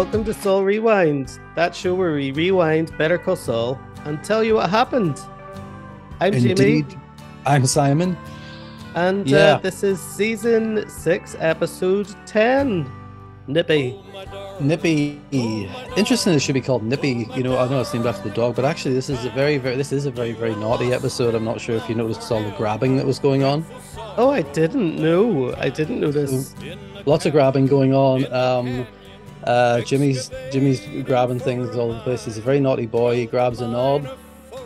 Welcome to Saul Rewind, that show where we rewind Better Call Saul and tell you what happened. I'm Jimmy, I'm Simon. and Yeah. uh, this is season six, episode 10. Nippy. Nippy. Interesting. It should be called Nippy. You know, I know it's named after the dog, but actually, this is a very, very, this is a very, very naughty episode. I'm not sure if you noticed all the grabbing that was going on. Oh, I didn't know. I didn't notice. Lots of grabbing going on. Um, uh, Jimmy's Jimmy's grabbing things all over the place. He's a very naughty boy. He grabs a knob.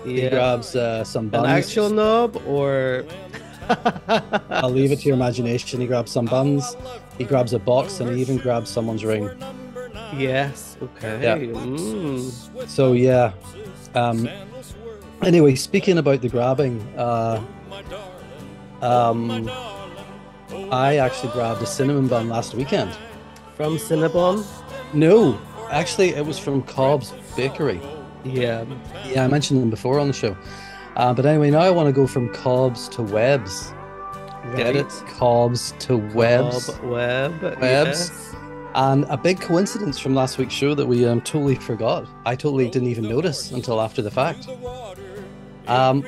He Yeah. grabs uh, some An actual knob or. I'll leave it to your imagination. He grabs some buns. He grabs a box, and he even grabs someone's ring. Yes, okay. Yeah. Mm. So yeah. Um anyway, speaking about the grabbing, uh um I actually grabbed a cinnamon bun last weekend. From Cinnabon? No, actually it was from Cobb's Bakery. Yeah. Yeah, I mentioned them before on the show. Uh, but anyway, now I want to go from Cobb's to Webb's. Get it? Cobb's to Webb's. Bob Webb. Webb's. Yes. And a big coincidence from last week's show that we um, totally forgot. I totally didn't even notice until after the fact. Um,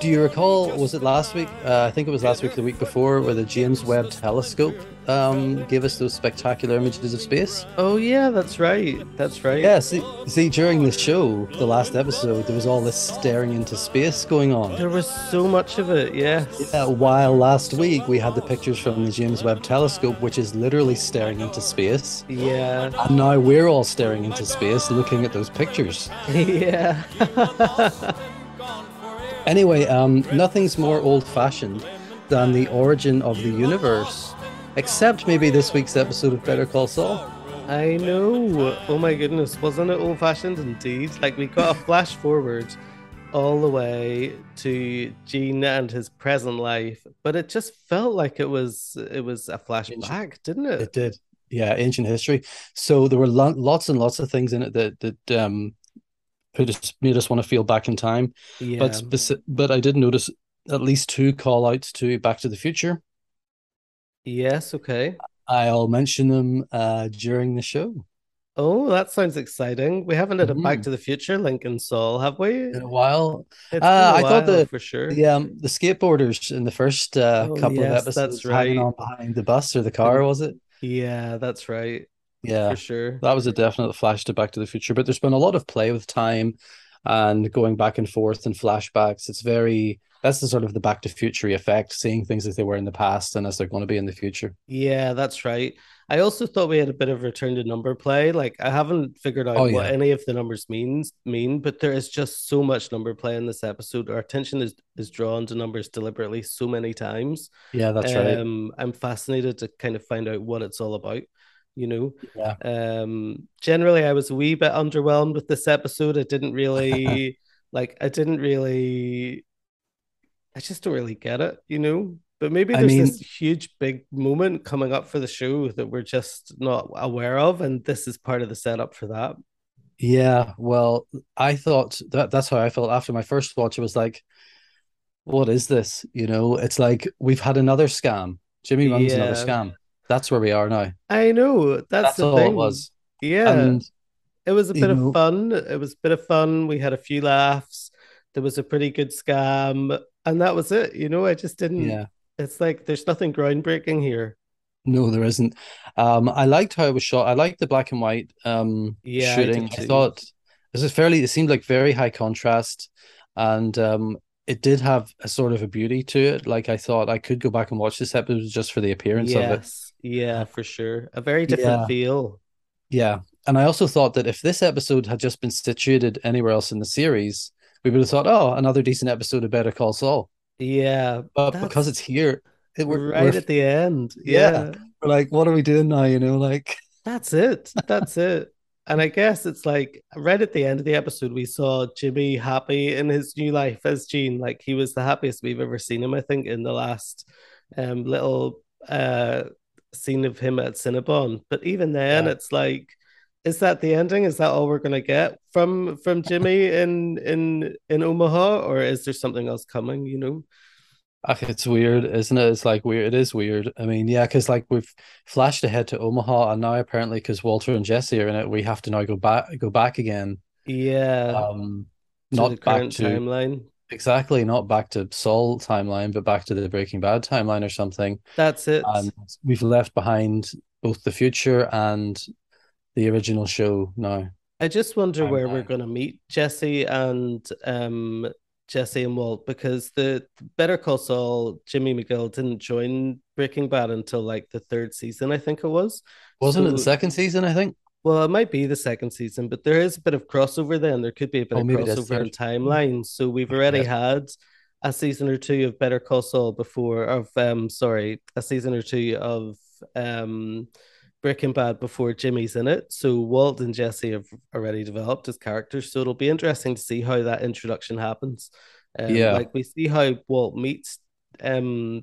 do you recall? Was it last week? Uh, I think it was last week, or the week before, where the James Webb Telescope um, gave us those spectacular images of space. Oh, yeah, that's right. That's right. Yeah. See, see, during the show, the last episode, there was all this staring into space going on. There was so much of it, yes. Yeah, while last week we had the pictures from the James Webb Telescope, which is literally staring into space. Yeah. And now we're all staring into space looking at those pictures. Yeah. Anyway, um, nothing's more old fashioned than the origin of the universe, except maybe this week's episode of Better Call Saul. I know. Oh my goodness. Wasn't it old fashioned indeed? Like we got a flash forward all the way to Gene and his present life, but it just felt like it was it was a flashback, didn't it? It did. Yeah, ancient history. So there were lo- lots and lots of things in it that that um who just made us want to feel back in time. Yeah. But speci- but I did notice at least two call outs to Back to the Future. Yes, okay. I'll mention them uh during the show. Oh, that sounds exciting. We haven't had a Back Mhm. to the Future link Lincoln Saul, have we? In a while, It's Uh, a I thought while, the- for sure. the um the skateboarders in the first uh, Oh, couple yes, of that's episodes hanging right. on behind the bus or the car, was it? Yeah, that's right. Yeah. For sure. That was a definite flash to Back to the Future, but there's been a lot of play with time and going back and forth and flashbacks. It's very that's the sort of the Back to Future effect, seeing things as they were in the past and as they're going to be in the future. Yeah, that's right. I also thought we had a bit of return to number play. Like I haven't figured out Oh, what any of the numbers means mean, but there is just so much number play in this episode. Our attention is is drawn to numbers deliberately so many times. Yeah, that's right. Um, I'm fascinated to kind of find out what it's all about. You know, Yeah. um, generally I was a wee bit underwhelmed with this episode. I didn't really like. I didn't really. I just don't really get it. You know. But maybe I there's mean- this huge big moment coming up for the show that we're just not aware of, and this is part of the setup for that. Yeah, well, I thought that that's how I felt after my first watch. It was like, what is this? You know, it's like we've had another scam. Jimmy runs another scam. That's where we are now. I know that's, That's the all thing. it was. Yeah, And it was a bit know- of fun. It was a bit of fun. We had a few laughs. There was a pretty good scam, and that was it. You know, I just didn't. yeah, It's like there's nothing groundbreaking here. no, there isn't. Um, I liked how it was shot. I liked the black and white um Yeah, I shooting. I too. thought this is fairly, it seemed like very high contrast and um it did have a sort of a beauty to it. Like I thought I could go back and watch this episode just for the appearance of it. Yes, yeah, for sure. A very different Yeah. feel. Yeah. And I also thought that if this episode had just been situated anywhere else in the series, we would have thought, oh, another decent episode of Better Call Saul. Yeah, But That's because it's here, it, we're, right we're, at the end. Yeah. yeah. we're like, what are we doing now? You know, like, That's it. That's it. And I guess it's like right at the end of the episode, we saw Jimmy happy in his new life as Gene. Like he was the happiest we've ever seen him, I think, in the last um little uh scene of him at Cinnabon. But even then, Yeah. it's like, is that the ending? Is that all we're gonna get from from Jimmy in in in Omaha, or is there something else coming? You know? It's weird, isn't it? It's like weird. It is weird. I mean, yeah, because like we've flashed ahead to Omaha, and now apparently because Walter and Jesse are in it, we have to now go back, go back again. Yeah, um, not back to timeline. Exactly, not back to Saul timeline, but back to the Breaking Bad timeline or something. That's it. And we've left behind both the future and the original show now. I just wonder where we're going to meet Jesse and um Jesse and Walt because the Better Call Saul Jimmy McGill didn't join Breaking Bad until like the third season, I think it was. Wasn't so, it the second season? I think. Well, it might be the second season, but there is a bit of crossover then. There could be a bit oh, of crossover in timelines. So we've already yeah. had a season or two of Better Call Saul before of um sorry, a season or two of um Breaking Bad before Jimmy's in it. So Walt and Jesse have already developed as characters. So it'll be interesting to see how that introduction happens. Um, yeah. Like we see how Walt meets um,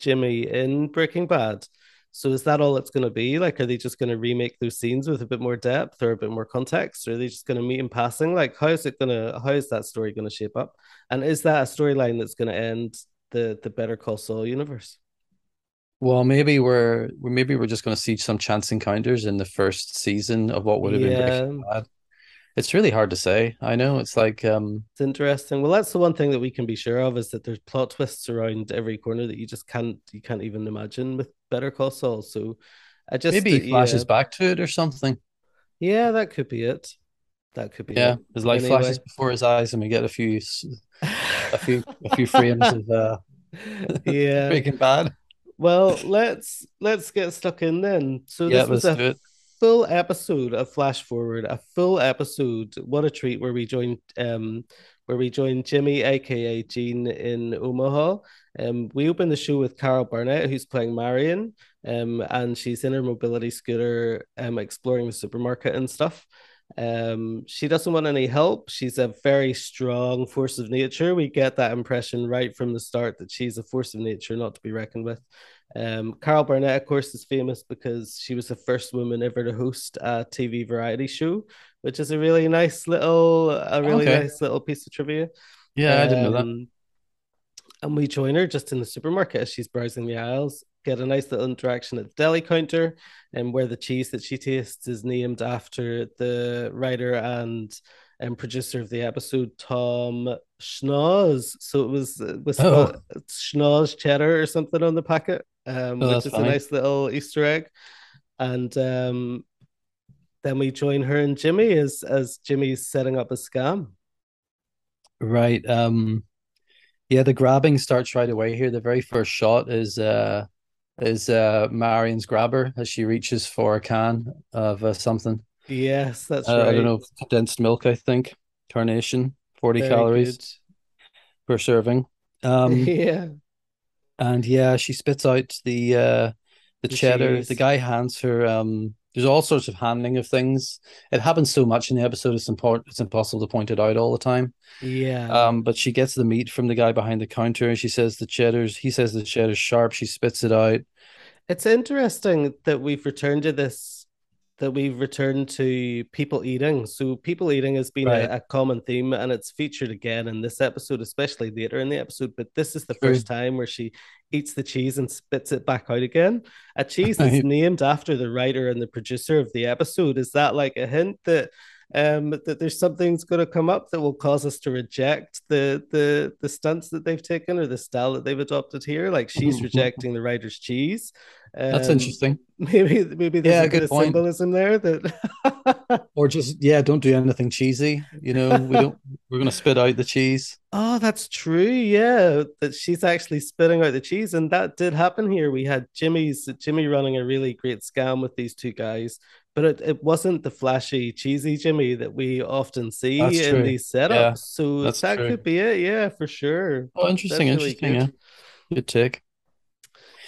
Jimmy in Breaking Bad. So is that all it's going to be? Like, are they just going to remake those scenes with a bit more depth or a bit more context? Or are they just going to meet in passing? Like, how is it going to, how is that story going to shape up? And is that a storyline that's going to end the the Better Call Saul universe? Well, maybe we're maybe we're just going to see some chance encounters in the first season of what would have yeah. been Breaking Bad. It's really hard to say. I know it's like um it's interesting. Well, that's the one thing that we can be sure of is that there's plot twists around every corner that you just can't you can't even imagine with Better Call Saul. So I just maybe he flashes yeah. back to it or something. Yeah, that could be it. That could be yeah. It. His life anyway. flashes before his eyes, and we get a few a few a few frames of uh yeah Breaking Bad. Well, let's let's get stuck in then. So this was a full episode of Flash Forward, a full episode. What a treat! Where we joined, um, where we joined Jimmy, aka Gene, in Omaha. Um, we opened the show with Carol Burnett, who's playing Marion, um, and she's in her mobility scooter, um, exploring the supermarket and stuff. Um, she doesn't want any help. She's a very strong force of nature. We get that impression right from the start that she's a force of nature, not to be reckoned with. Um, Carol Burnett, of course, is famous because she was the first woman ever to host a TV variety show, which is a really nice little, a really okay. nice little piece of trivia. Yeah, um, I didn't know that. Um, and we join her just in the supermarket as she's browsing the aisles get a nice little interaction at the deli counter and where the cheese that she tastes is named after the writer and and producer of the episode Tom Schnauz. So it was it was oh. Schnauz cheddar or something on the packet, um, oh, which is funny. a nice little Easter egg. And um, then we join her and Jimmy as as Jimmy's setting up a scam. Right. Um yeah, the grabbing starts right away here. The very first shot is uh is uh Marion's grabber as she reaches for a can of uh, something. Yes, that's uh, right. I don't know, condensed milk, I think. Carnation, 40 Very calories good. per serving. Um yeah. And yeah, she spits out the uh the, the cheddar. Cheese. The guy hands her um there's all sorts of handling of things. It happens so much in the episode. It's important. It's impossible to point it out all the time. Yeah. Um, but she gets the meat from the guy behind the counter, and she says the cheddar's. He says the cheddar's sharp. She spits it out. It's interesting that we've returned to this that we've returned to people eating. So people eating has been right. a, a, common theme and it's featured again in this episode, especially later in the episode. But this is the True. first time where she eats the cheese and spits it back out again. A cheese that's named after the writer and the producer of the episode. Is that like a hint that um, that there's something's going to come up that will cause us to reject the the the stunts that they've taken or the style that they've adopted here. Like she's rejecting the writer's cheese. Um, That's interesting. Maybe maybe there's yeah, a good symbolism there that or just yeah, don't do anything cheesy. You know, we don't we're gonna spit out the cheese. Oh, that's true. Yeah, that she's actually spitting out the cheese, and that did happen here. We had Jimmy's Jimmy running a really great scam with these two guys but it, it wasn't the flashy, cheesy Jimmy that we often see that's in true. these setups. Yeah, so that true. could be it. Yeah, for sure. Oh, interesting. Really interesting. Good. Yeah. Good take.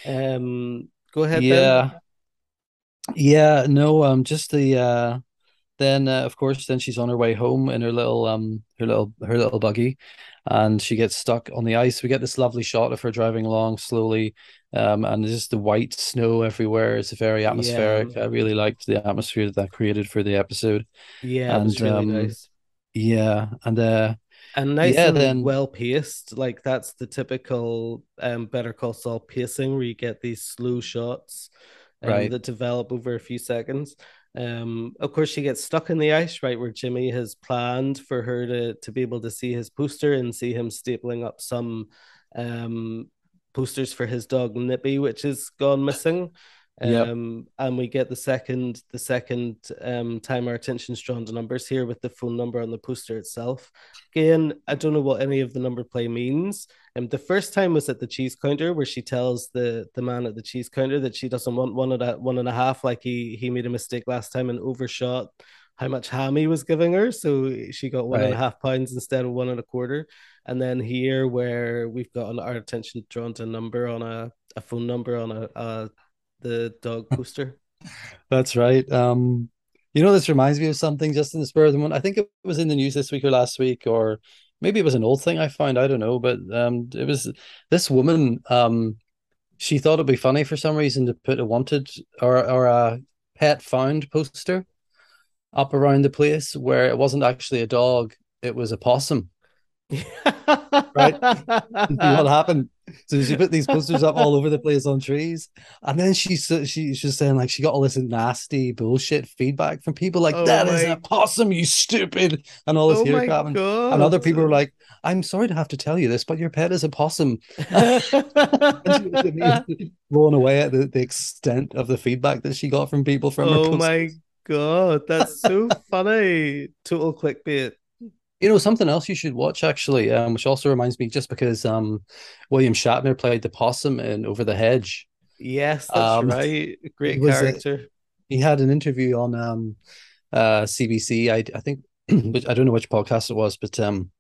Um, go ahead. Yeah. Then. Yeah. No. Um. Just the. Uh. Then uh, of course, then she's on her way home in her little um her little her little buggy, and she gets stuck on the ice. We get this lovely shot of her driving along slowly, um, and just the white snow everywhere. It's very atmospheric. Yeah. I really liked the atmosphere that that created for the episode. Yeah, and, it was really um, nice. Yeah, and uh, and nice yeah, and then well paced. Like that's the typical um, Better Call Saul pacing, where you get these slow shots um, right. that develop over a few seconds. Um, of course, she gets stuck in the ice, right where Jimmy has planned for her to to be able to see his poster and see him stapling up some um posters for his dog Nippy, which has gone missing. Yep. Um, and we get the second the second um, time our attention's drawn to numbers here with the phone number on the poster itself. Again, I don't know what any of the number play means. And um, the first time was at the cheese counter where she tells the the man at the cheese counter that she doesn't want one and a one and a half, like he he made a mistake last time and overshot how much ham he was giving her. So she got one right. and a half pounds instead of one and a quarter. And then here where we've got our attention drawn to a number on a, a phone number on a, a the dog poster. That's right. Um, you know, this reminds me of something just in the spur of the moment. I think it was in the news this week or last week, or maybe it was an old thing I found. I don't know, but um, it was this woman. Um, she thought it'd be funny for some reason to put a wanted or or a pet found poster up around the place where it wasn't actually a dog; it was a possum. right? what happened? So she put these posters up all over the place on trees, and then she she she's saying like she got all this nasty bullshit feedback from people like oh that is a possum, you stupid, and all this oh here coming. And other people were like, "I'm sorry to have to tell you this, but your pet is a possum." blown away at the, the extent of the feedback that she got from people from oh. Oh my god, that's so funny! Total clickbait. You know, something else you should watch actually, um, which also reminds me, just because um, William Shatner played the possum in Over the Hedge. Yes, that's um, right. Great character. A, he had an interview on um, uh, CBC. I, I think, which I don't know which podcast it was, but um,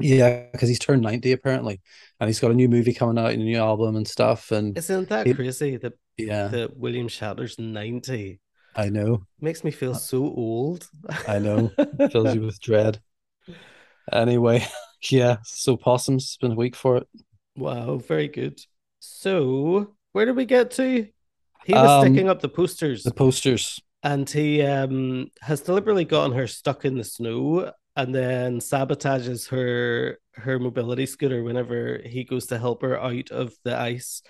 yeah, because he's turned ninety apparently, and he's got a new movie coming out, and a new album and stuff. And isn't that he, crazy that yeah that William Shatner's ninety? I know. Makes me feel so old. I know. Fills you with dread. Anyway, yeah, so Possum's been a week for it. Wow, very good. So, where did we get to? He was um, sticking up the posters. The posters. And he um, has deliberately gotten her stuck in the snow and then sabotages her her mobility scooter whenever he goes to help her out of the ice.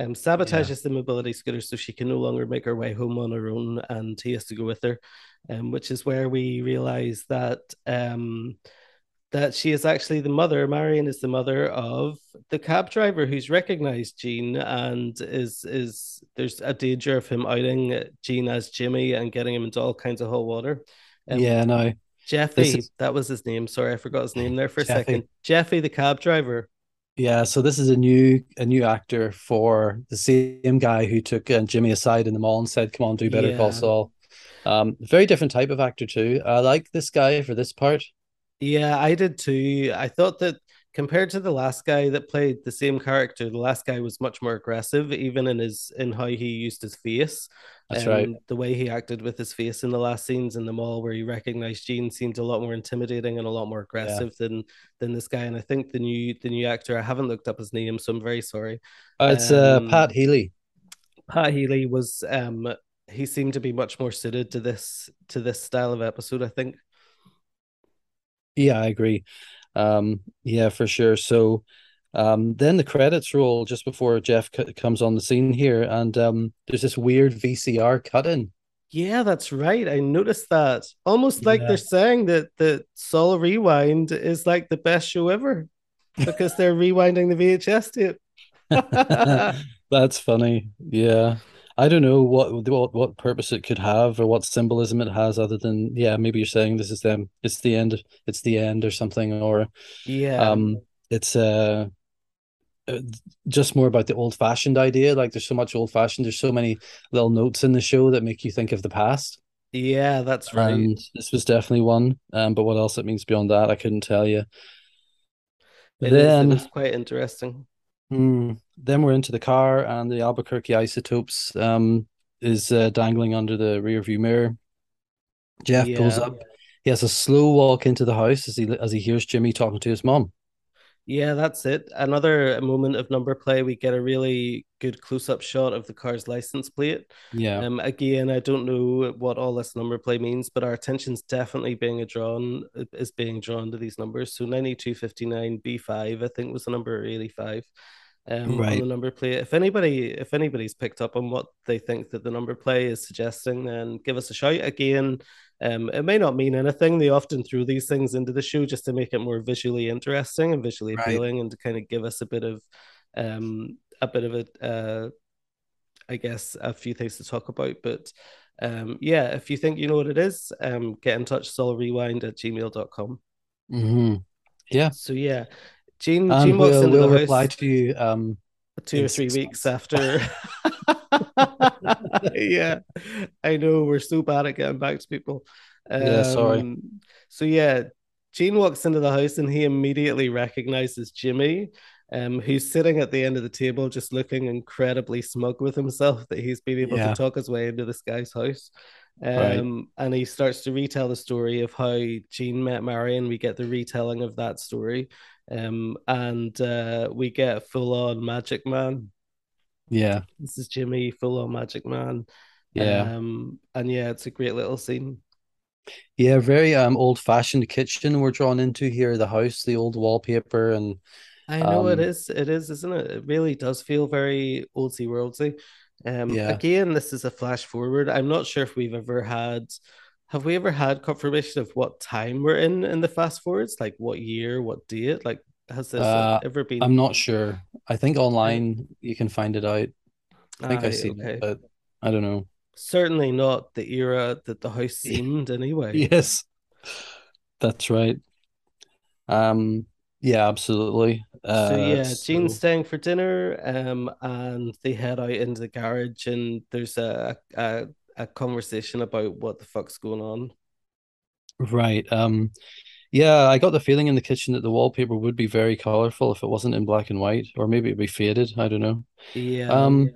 Um, sabotages yeah. the mobility scooter so she can no longer make her way home on her own, and he has to go with her. Um, which is where we realize that um, that she is actually the mother. Marion is the mother of the cab driver who's recognized Gene and is is there's a danger of him outing Gene as Jimmy and getting him into all kinds of hot water. Um, yeah, no. Jeffy, is... that was his name. Sorry, I forgot his name there for a Jeffy. second. Jeffy, the cab driver. Yeah, so this is a new a new actor for the same guy who took uh, Jimmy aside in the mall and said, "Come on, do better, yeah. call Saul." Um, very different type of actor too. I like this guy for this part. Yeah, I did too. I thought that compared to the last guy that played the same character, the last guy was much more aggressive, even in his in how he used his face. That's um, right. The way he acted with his face in the last scenes in the mall, where he recognized Gene, seemed a lot more intimidating and a lot more aggressive yeah. than than this guy. And I think the new the new actor, I haven't looked up his name, so I'm very sorry. Uh, it's uh, um, uh, Pat Healy. Pat Healy was um he seemed to be much more suited to this to this style of episode. I think. Yeah, I agree. Um, yeah, for sure. So um, then the credits roll just before Jeff c- comes on the scene here, and um, there's this weird VCR cut in. Yeah, that's right. I noticed that. Almost like yeah. they're saying that the Saul Rewind is like the best show ever because they're rewinding the VHS tape. that's funny. Yeah. I don't know what what what purpose it could have or what symbolism it has other than yeah maybe you're saying this is them it's the end it's the end or something or yeah. um it's uh, uh just more about the old fashioned idea. Like there's so much old fashioned there's so many little notes in the show that make you think of the past. Yeah that's right. And this was definitely one um but what else it means beyond that I couldn't tell you. It then is, it is quite interesting Mm. Then we're into the car, and the Albuquerque Isotopes um, is uh, dangling under the rear view mirror. Jeff yeah. pulls up. He has a slow walk into the house as he as he hears Jimmy talking to his mom. Yeah, that's it. Another moment of number play. We get a really good close-up shot of the car's license plate. Yeah. Um, again, I don't know what all this number play means, but our attention's definitely being drawn is being drawn to these numbers. So 9259 B5, I think was the number 85 um, right. on the number play. If anybody, if anybody's picked up on what they think that the number play is suggesting, then give us a shout. Again, um, it may not mean anything. They often throw these things into the show just to make it more visually interesting and visually right. appealing, and to kind of give us a bit of, um, a bit of a, uh, I guess, a few things to talk about. But um, yeah, if you think you know what it is, um, get in touch. Rewind at gmail.com. Mm-hmm. Yeah. So yeah, Gene, walks we'll, into we'll the reply house to you um, two or three weeks after. yeah, I know we're so bad at getting back to people. Um, yeah, sorry. Um, so yeah, Gene walks into the house and he immediately recognizes Jimmy, um, who's sitting at the end of the table, just looking incredibly smug with himself that he's been able yeah. to talk his way into this guy's house. Um, right. and he starts to retell the story of how Gene met Marion. We get the retelling of that story. Um, and uh, we get full on Magic Man. Yeah, this is Jimmy, full on Magic Man. Yeah, um, and yeah, it's a great little scene. Yeah, very um old fashioned kitchen we're drawn into here. The house, the old wallpaper, and I know um, it is. It is, isn't it? It really does feel very oldsy worldsy. Um, yeah. Again, this is a flash forward. I'm not sure if we've ever had have we ever had confirmation of what time we're in in the fast forwards? Like what year, what date? Like has this uh, ever been? I'm not sure. I think online you can find it out. I think Aye, I see okay. it, but I don't know. Certainly not the era that the house seemed anyway. yes, that's right. Um, yeah, absolutely. Uh, so yeah, so... Gene's staying for dinner, um, and they head out into the garage, and there's a, a a conversation about what the fuck's going on. Right. Um yeah, I got the feeling in the kitchen that the wallpaper would be very colorful if it wasn't in black and white, or maybe it'd be faded. I don't know. Yeah. Um.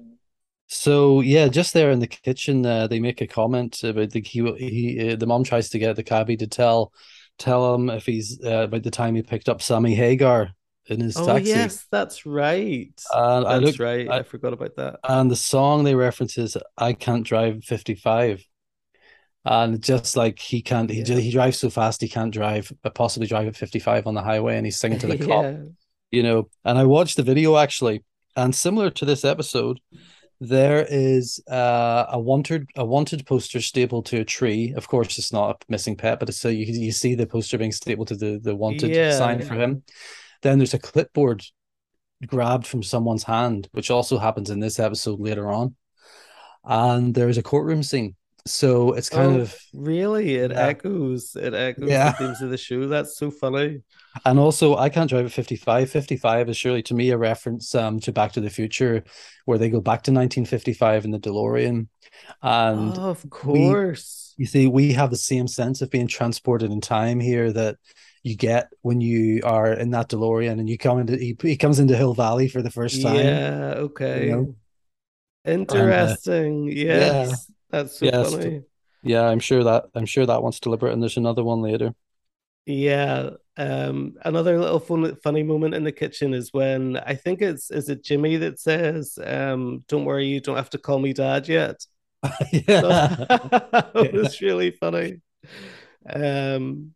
So yeah, just there in the kitchen, uh, they make a comment about the he, he uh, the mom tries to get the cabbie to tell tell him if he's uh, about the time he picked up Sammy Hagar in his oh, taxi. yes, that's right. And that's I looked, right. I, I, forgot about that. And the song they reference is "I Can't Drive 55." And just like he can't, he, yeah. he drives so fast he can't drive, but possibly drive at 55 on the highway, and he's singing to the cop. yeah. You know, and I watched the video actually, and similar to this episode, there is uh, a wanted a wanted poster stapled to a tree. Of course, it's not a missing pet, but it's so you you see the poster being stapled to the the wanted yeah, sign yeah. for him. Then there's a clipboard grabbed from someone's hand, which also happens in this episode later on. And there's a courtroom scene. So it's kind oh, of really it yeah. echoes it echoes yeah. the themes of the show. That's so funny. And also I can't drive at 55. 55 is surely to me a reference um to Back to the Future where they go back to 1955 in the DeLorean. And oh, of course. We, you see, we have the same sense of being transported in time here that you get when you are in that DeLorean and you come into he, he comes into Hill Valley for the first time. Yeah, okay. You know? Interesting. And, uh, yes. Yeah. That's so yes, funny. Yeah, I'm sure that I'm sure that one's deliberate and there's another one later. Yeah. Um another little fun funny moment in the kitchen is when I think it's is it Jimmy that says, um, don't worry, you don't have to call me dad yet. yeah. it's really funny. Um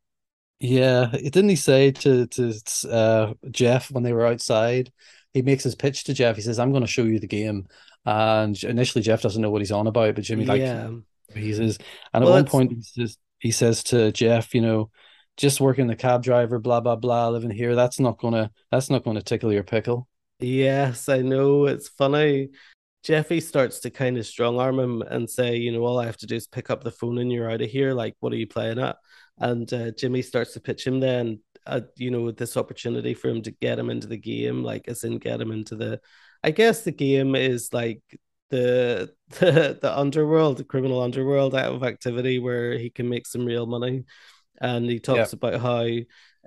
yeah, didn't he say to to uh, Jeff when they were outside? He makes his pitch to Jeff. He says, "I'm going to show you the game." And initially, Jeff doesn't know what he's on about, but Jimmy like yeah. he says. And well, at one point, he says he says to Jeff, "You know, just working the cab driver, blah blah blah, living here. That's not gonna that's not gonna tickle your pickle." Yes, I know. It's funny. Jeffy starts to kind of strong arm him and say, you know, all I have to do is pick up the phone and you're out of here. Like, what are you playing at? And uh, Jimmy starts to pitch him then uh, you know this opportunity for him to get him into the game like as in get him into the I guess the game is like the the the underworld the criminal underworld out of activity where he can make some real money. And he talks about how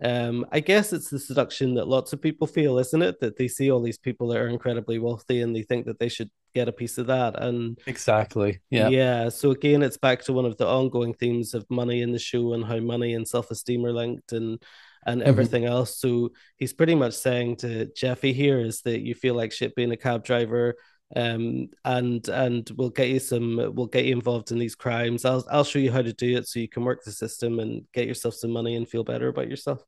um I guess it's the seduction that lots of people feel isn't it? That they see all these people that are incredibly wealthy and they think that they should get a piece of that. And exactly, yeah, yeah. So again, it's back to one of the ongoing themes of money in the show and how money and self esteem are linked. And and mm-hmm. everything else. So he's pretty much saying to Jeffy here is that you feel like shit being a cab driver um, and and we'll get you some we'll get you involved in these crimes i'll i'll show you how to do it so you can work the system and get yourself some money and feel better about yourself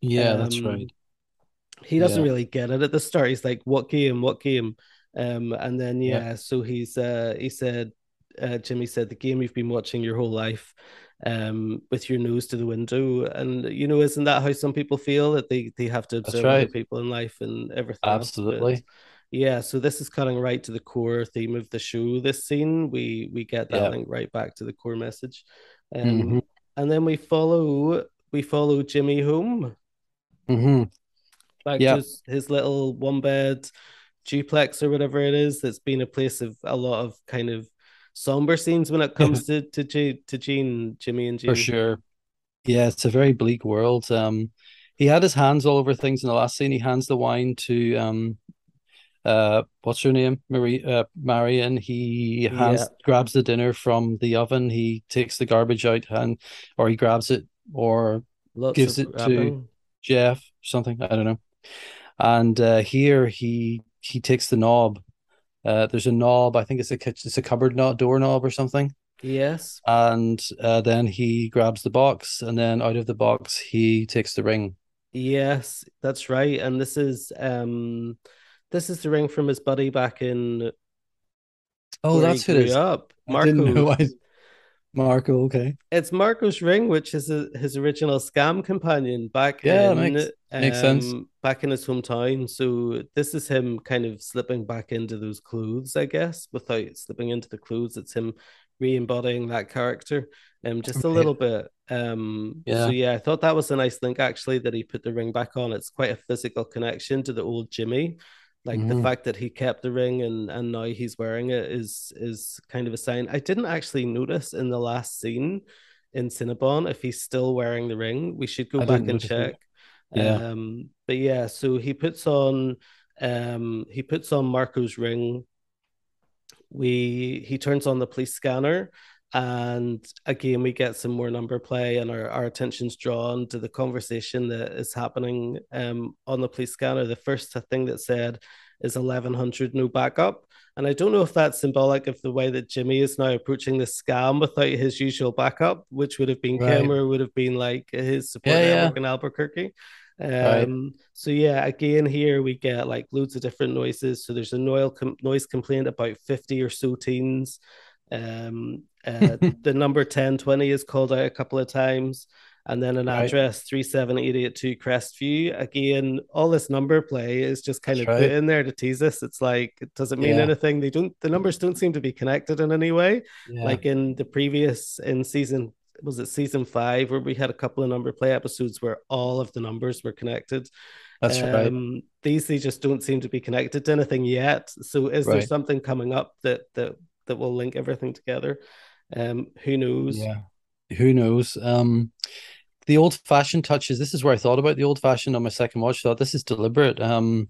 yeah um, that's right he doesn't yeah. really get it at the start he's like what game what game um and then yeah, yeah. so he's uh he said uh, jimmy said the game you've been watching your whole life um with your nose to the window and you know isn't that how some people feel that they they have to observe right. other people in life and everything absolutely yeah, so this is cutting right to the core theme of the show. This scene, we we get that yeah. link right back to the core message, um, mm-hmm. and then we follow we follow Jimmy home, mm-hmm. back yeah. to his, his little one bed duplex or whatever it is. That's been a place of a lot of kind of somber scenes when it comes to to to Gene, Jimmy, and Gene. For sure, yeah, it's a very bleak world. Um, he had his hands all over things in the last scene. He hands the wine to um uh what's her name marie uh marion he has yeah. grabs the dinner from the oven he takes the garbage out and or he grabs it or Lots gives it to jeff something i don't know and uh here he he takes the knob uh there's a knob i think it's a it's a cupboard knob doorknob or something yes and uh, then he grabs the box and then out of the box he takes the ring yes that's right and this is um this is the ring from his buddy back in. Oh, that's who it is. Up. Marco. I didn't know. I... Marco, okay. It's Marco's ring, which is a, his original scam companion back yeah, in makes, um, makes sense. Back in his hometown. So this is him kind of slipping back into those clothes, I guess, without slipping into the clothes. It's him re-embodying that character, um, just a little bit. Um, yeah. So yeah, I thought that was a nice link actually that he put the ring back on. It's quite a physical connection to the old Jimmy. Like mm-hmm. the fact that he kept the ring and and now he's wearing it is is kind of a sign. I didn't actually notice in the last scene in Cinnabon if he's still wearing the ring. We should go I back and check. Yeah. Um, but yeah, so he puts on um he puts on Marco's ring. We he turns on the police scanner and again we get some more number play and our, our attention's drawn to the conversation that is happening um, on the police scanner the first thing that said is 1100 no backup and i don't know if that's symbolic of the way that jimmy is now approaching the scam without his usual backup which would have been right. or would have been like his support yeah, network yeah. in albuquerque um, right. so yeah, again here we get like loads of different noises. So there's a noise com- noise complaint about 50 or so teens. Um, uh, the number 1020 is called out a couple of times. And then an right. address 37882 Crestview. Again, all this number play is just kind That's of right. put in there to tease us. It's like it doesn't mean yeah. anything. They don't the numbers don't seem to be connected in any way. Yeah. Like in the previous in season was it season five where we had a couple of number play episodes where all of the numbers were connected. That's um, right. These they just don't seem to be connected to anything yet. So is right. there something coming up that that that will link everything together. Um, who knows? Yeah, who knows? Um, the old fashioned touches. This is where I thought about the old fashioned on my second watch. Thought this is deliberate. Um,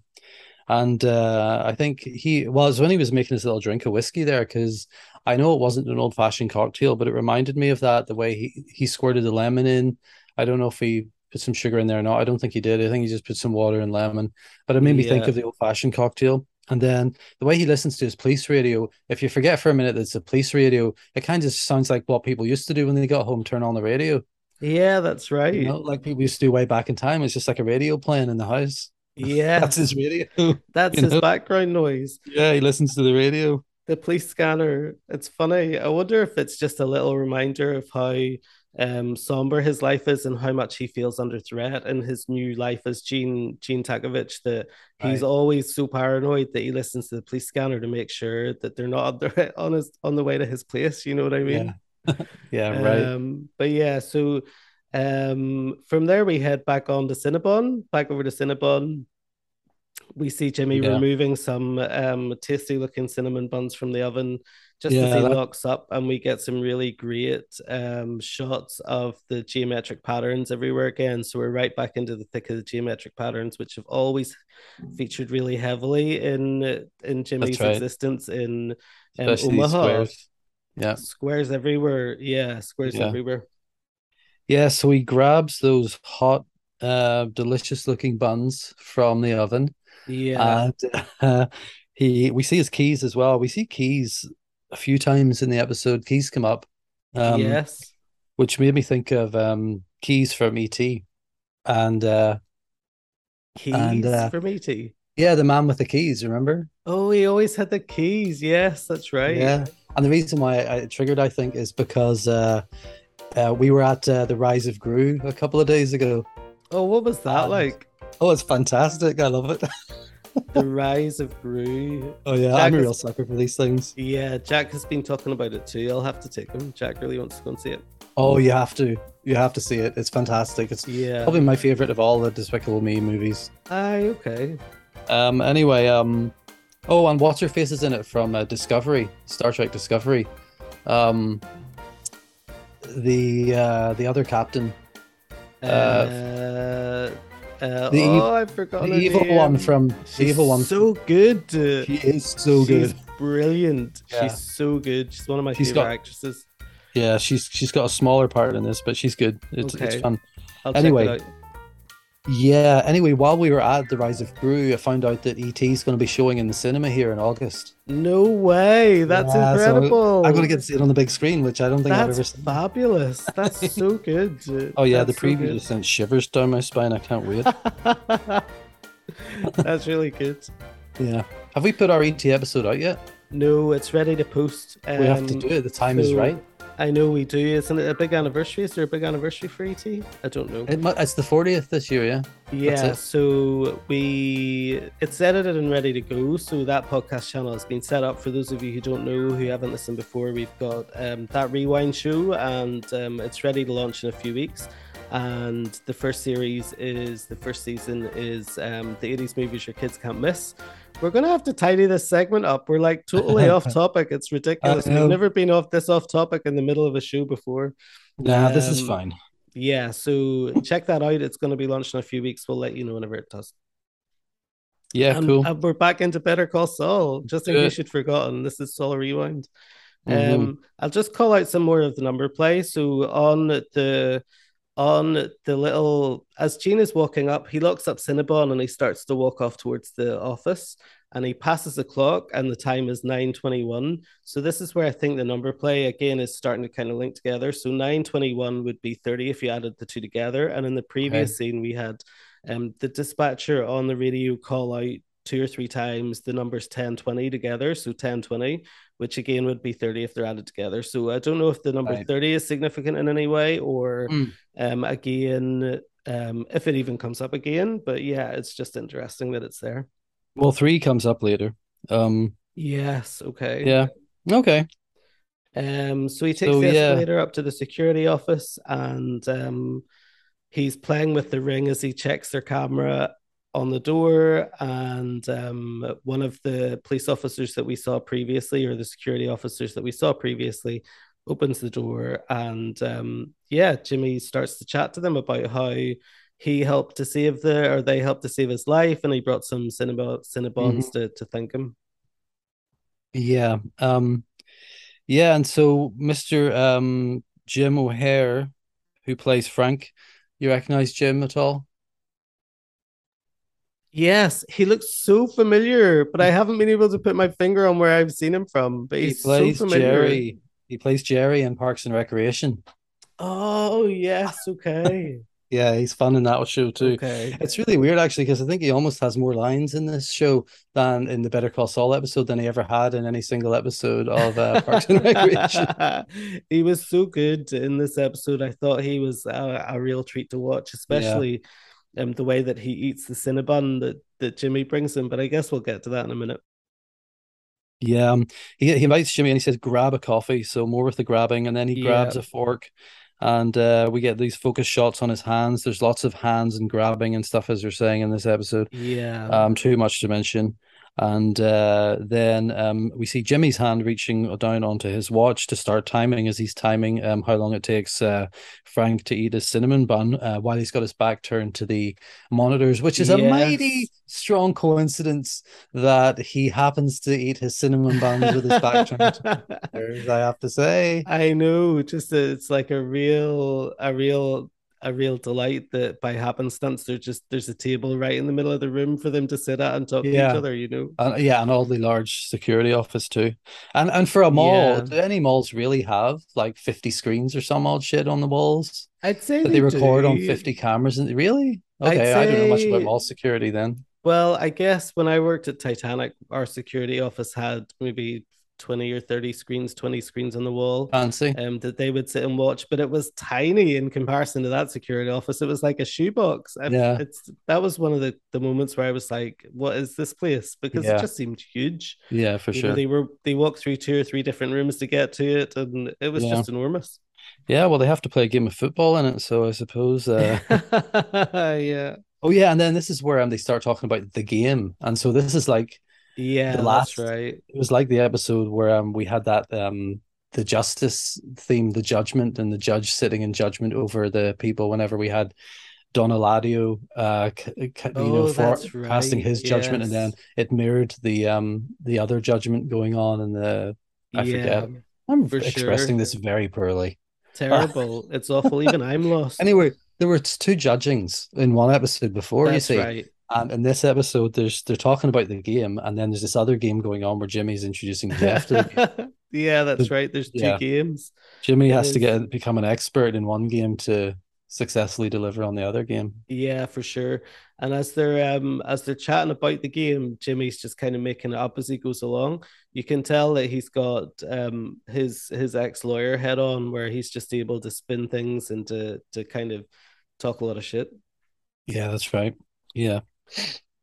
and uh, I think he was when he was making his little drink of whiskey there because I know it wasn't an old fashioned cocktail, but it reminded me of that the way he he squirted the lemon in. I don't know if he put some sugar in there or not. I don't think he did. I think he just put some water and lemon, but it made me yeah. think of the old fashioned cocktail. And then the way he listens to his police radio, if you forget for a minute that it's a police radio, it kind of sounds like what people used to do when they got home, turn on the radio. Yeah, that's right. You know, like people used to do way back in time. It's just like a radio playing in the house. Yeah. that's his radio. That's his know? background noise. Yeah, he listens to the radio. The police scanner. It's funny. I wonder if it's just a little reminder of how um, somber his life is and how much he feels under threat in his new life as Gene Gene Takavic that he's right. always so paranoid that he listens to the police scanner to make sure that they're not on his on the way to his place. You know what I mean? Yeah, yeah right. Um, but yeah, so um, from there we head back on to Cinnabon, back over to Cinnabon we see Jimmy yeah. removing some um, tasty looking cinnamon buns from the oven just yeah, as he that... locks up, and we get some really great um, shots of the geometric patterns everywhere again. So we're right back into the thick of the geometric patterns, which have always featured really heavily in in Jimmy's right. existence in um, Omaha. Squares. Yeah, squares everywhere. Yeah, squares yeah. everywhere. Yeah, so he grabs those hot uh, delicious looking buns from the oven. Yeah. And uh, he, we see his keys as well. We see keys a few times in the episode. Keys come up. Um, yes. Which made me think of um, keys from ET. And uh, keys and, uh, from ET. Yeah, the man with the keys, remember? Oh, he always had the keys. Yes, that's right. Yeah. And the reason why I triggered, I think, is because uh, uh, we were at uh, the Rise of Gru a couple of days ago. Oh, what was that And- like? Oh, it's fantastic. I love it. The Rise of Gru. Oh, yeah. Jack I'm a real sucker for these things. Yeah, Jack has been talking about it too. I'll have to take him. Jack really wants to go and see it. Oh, you have to. You have to see it. It's fantastic. It's Yeah. probably my favorite of all the Despicable Me movies. Aye, okay. Um. Anyway, um. Oh, and what's her face is in it from uh, Discovery, Star Trek Discovery. Um. The uh the other captain, Uh, Uh, uh, the oh, I've forgotten the evil name. one from the evil one. So good. uh, She is so she's good. brilliant. Yeah. She's so good. She's one of my She's favorite got- actresses. Yeah, she's she's got a smaller part in this, but she's good. It's it's fun. I'll Anyway. Check it out. Yeah. Anyway, while we were at the Rise of Gru, I found out that ET is going to be showing in the cinema here in August. No way. That's Yeah, so incredible. I'm going to get to see it on the big screen, which I don't think I've ever That's seen. fabulous. That's so good. Oh yeah, the That's so preview just sent shivers down my spine. I can't wait. That's really good. yeah. Have we put our ET episode out yet? No, it's ready to post. we have to Um, do it. The time is right. I know we do. Isn't it a big anniversary? Is there a big anniversary for ET? I don't know. It, mu- it's the 40th this year, yeah. Yeah, so we it's edited and ready to go. So that podcast channel has been set up. For those of you who don't know, who haven't listened before, we've got um, that rewind show, and um, it's ready to launch in a few weeks. And the first series is the first season is um, the 80s movies your kids can't miss. We're gonna have to tidy this segment up. We're like totally off topic. It's ridiculous. We've never been off this off topic in the middle of a show before. Nah, this is Um, fine. Yeah, so check that out. It's going to be launched in a few weeks. We'll let you know whenever it does. Yeah, and, cool. and we're back into Better Call Saul. Just in case you'd forgotten, this is Saul Rewind. Mhm. Um, I'll just call out some more of the number play. So on the on the little as Gene is walking up, he locks up Cinnabon and he starts to walk off towards the office. And he passes the clock, and the time is nine twenty-one. So this is where I think the number play again is starting to kind of link together. So nine twenty-one would be thirty if you added the two together. And in the previous scene, we had um, the dispatcher on the radio call out two or three times the numbers 10 20 together so 10 20 which again would be 30 if they're added together so i don't know if the number Right. 30 is significant in any way or Mm. um again um if it even comes up again but yeah it's just interesting that it's there Well, three comes up later. Um, yes okay yeah. Okay. Um, so he takes So, the yeah. escalator up to the security office and um, he's playing with the ring as he checks their camera on the door. And um, one of the police officers that we saw previously, or the security officers that we saw previously, opens the door. And um, yeah, Jimmy starts to chat to them about how he helped to save the, or they helped to save his life, and he brought some Cinnabon, Cinnabons to, to thank him. Yeah. Um, yeah, and so Mr. Um, Jim O'Heir, who plays Frank, you recognize Jim at all? Yes, he looks so familiar, but I haven't been able to put my finger on where I've seen him from. But He plays so familiar. Jerry. He plays Jerry in Parks and Recreation. Oh yes, okay, Yeah, he's fun in that show too. okay. It's really weird actually because I think he almost has more lines in this show than in the Better Call Saul episode than he ever had in any single episode of uh, Parks and Recreation. he was so good in this episode. I thought he was a, a real treat to watch, especially um the way that he eats the Cinnabon that that Jimmy brings him. But I guess we'll get to that in a minute. Yeah, um, he he invites Jimmy and he says, "Grab a coffee." So more with the grabbing, and then he grabs Yeah. a fork, and uh, we get these focus shots on his hands. There's lots of hands and grabbing and stuff, as they're saying in this episode. Yeah. Um, too much to mention. And uh, then um, we see Jimmy's hand reaching down onto his watch to start timing as he's timing um, how long it takes uh, Frank to eat his cinnamon bun uh, while he's got his back turned to the monitors, which is a mighty strong coincidence that he happens to eat his cinnamon buns with his back turned to monitors, I have to say. I know, just uh, it's like a real, a real a real delight that by happenstance there's just there's a table right in the middle of the room for them to sit at and talk yeah. to each other. You know, uh, yeah, an oddly large security office too, and and for a mall, yeah. do any malls really have like fifty screens or some odd shit on the walls? I'd say that they, they record on fifty cameras. And really, okay, say... I don't know much about mall security then. Well, I guess when I worked at Titanic, our security office had maybe 20 or 30 screens, 20 screens on the wall. Fancy. Um, that they would sit and watch, but it was tiny in comparison to that security office. It was like a shoebox. I, yeah. It's that was one of the, the moments where I was like, what is this place? Because yeah. it just seemed huge. Yeah, for you sure. Know, they were they walked through two or three different rooms to get to it, and it was yeah. just enormous. Yeah, well, they have to play a game of football in it, so I suppose. Uh... yeah. Oh yeah, and then this is where um, they start talking about the game, and so this is like yeah, the last, that's right. It was like the episode where um we had that um the justice theme, the judgment, and the judge sitting in judgment over the people. Whenever we had Don Eladio, uh, you oh, know, for right. casting his yes. judgment, and then it mirrored the um the other judgment going on, in the I yeah, forget. I'm expressing sure. this very poorly. Terrible. it's awful. Even I'm lost. Anyway, there were two judgings in one episode before. That's you see, That's right. And in this episode, there's they're talking about the game, and then there's this other game going on where Jimmy's introducing Jeff to the game. yeah, that's right. There's two yeah. games. Jimmy it has is... to get become an expert in one game to successfully deliver on the other game. Yeah, for sure. And as they're um as they're chatting about the game, Jimmy's just kind of making it up as he goes along. You can tell that he's got um his his ex lawyer head on, where he's just able to spin things and to to kind of talk a lot of shit. Yeah, that's right. Yeah.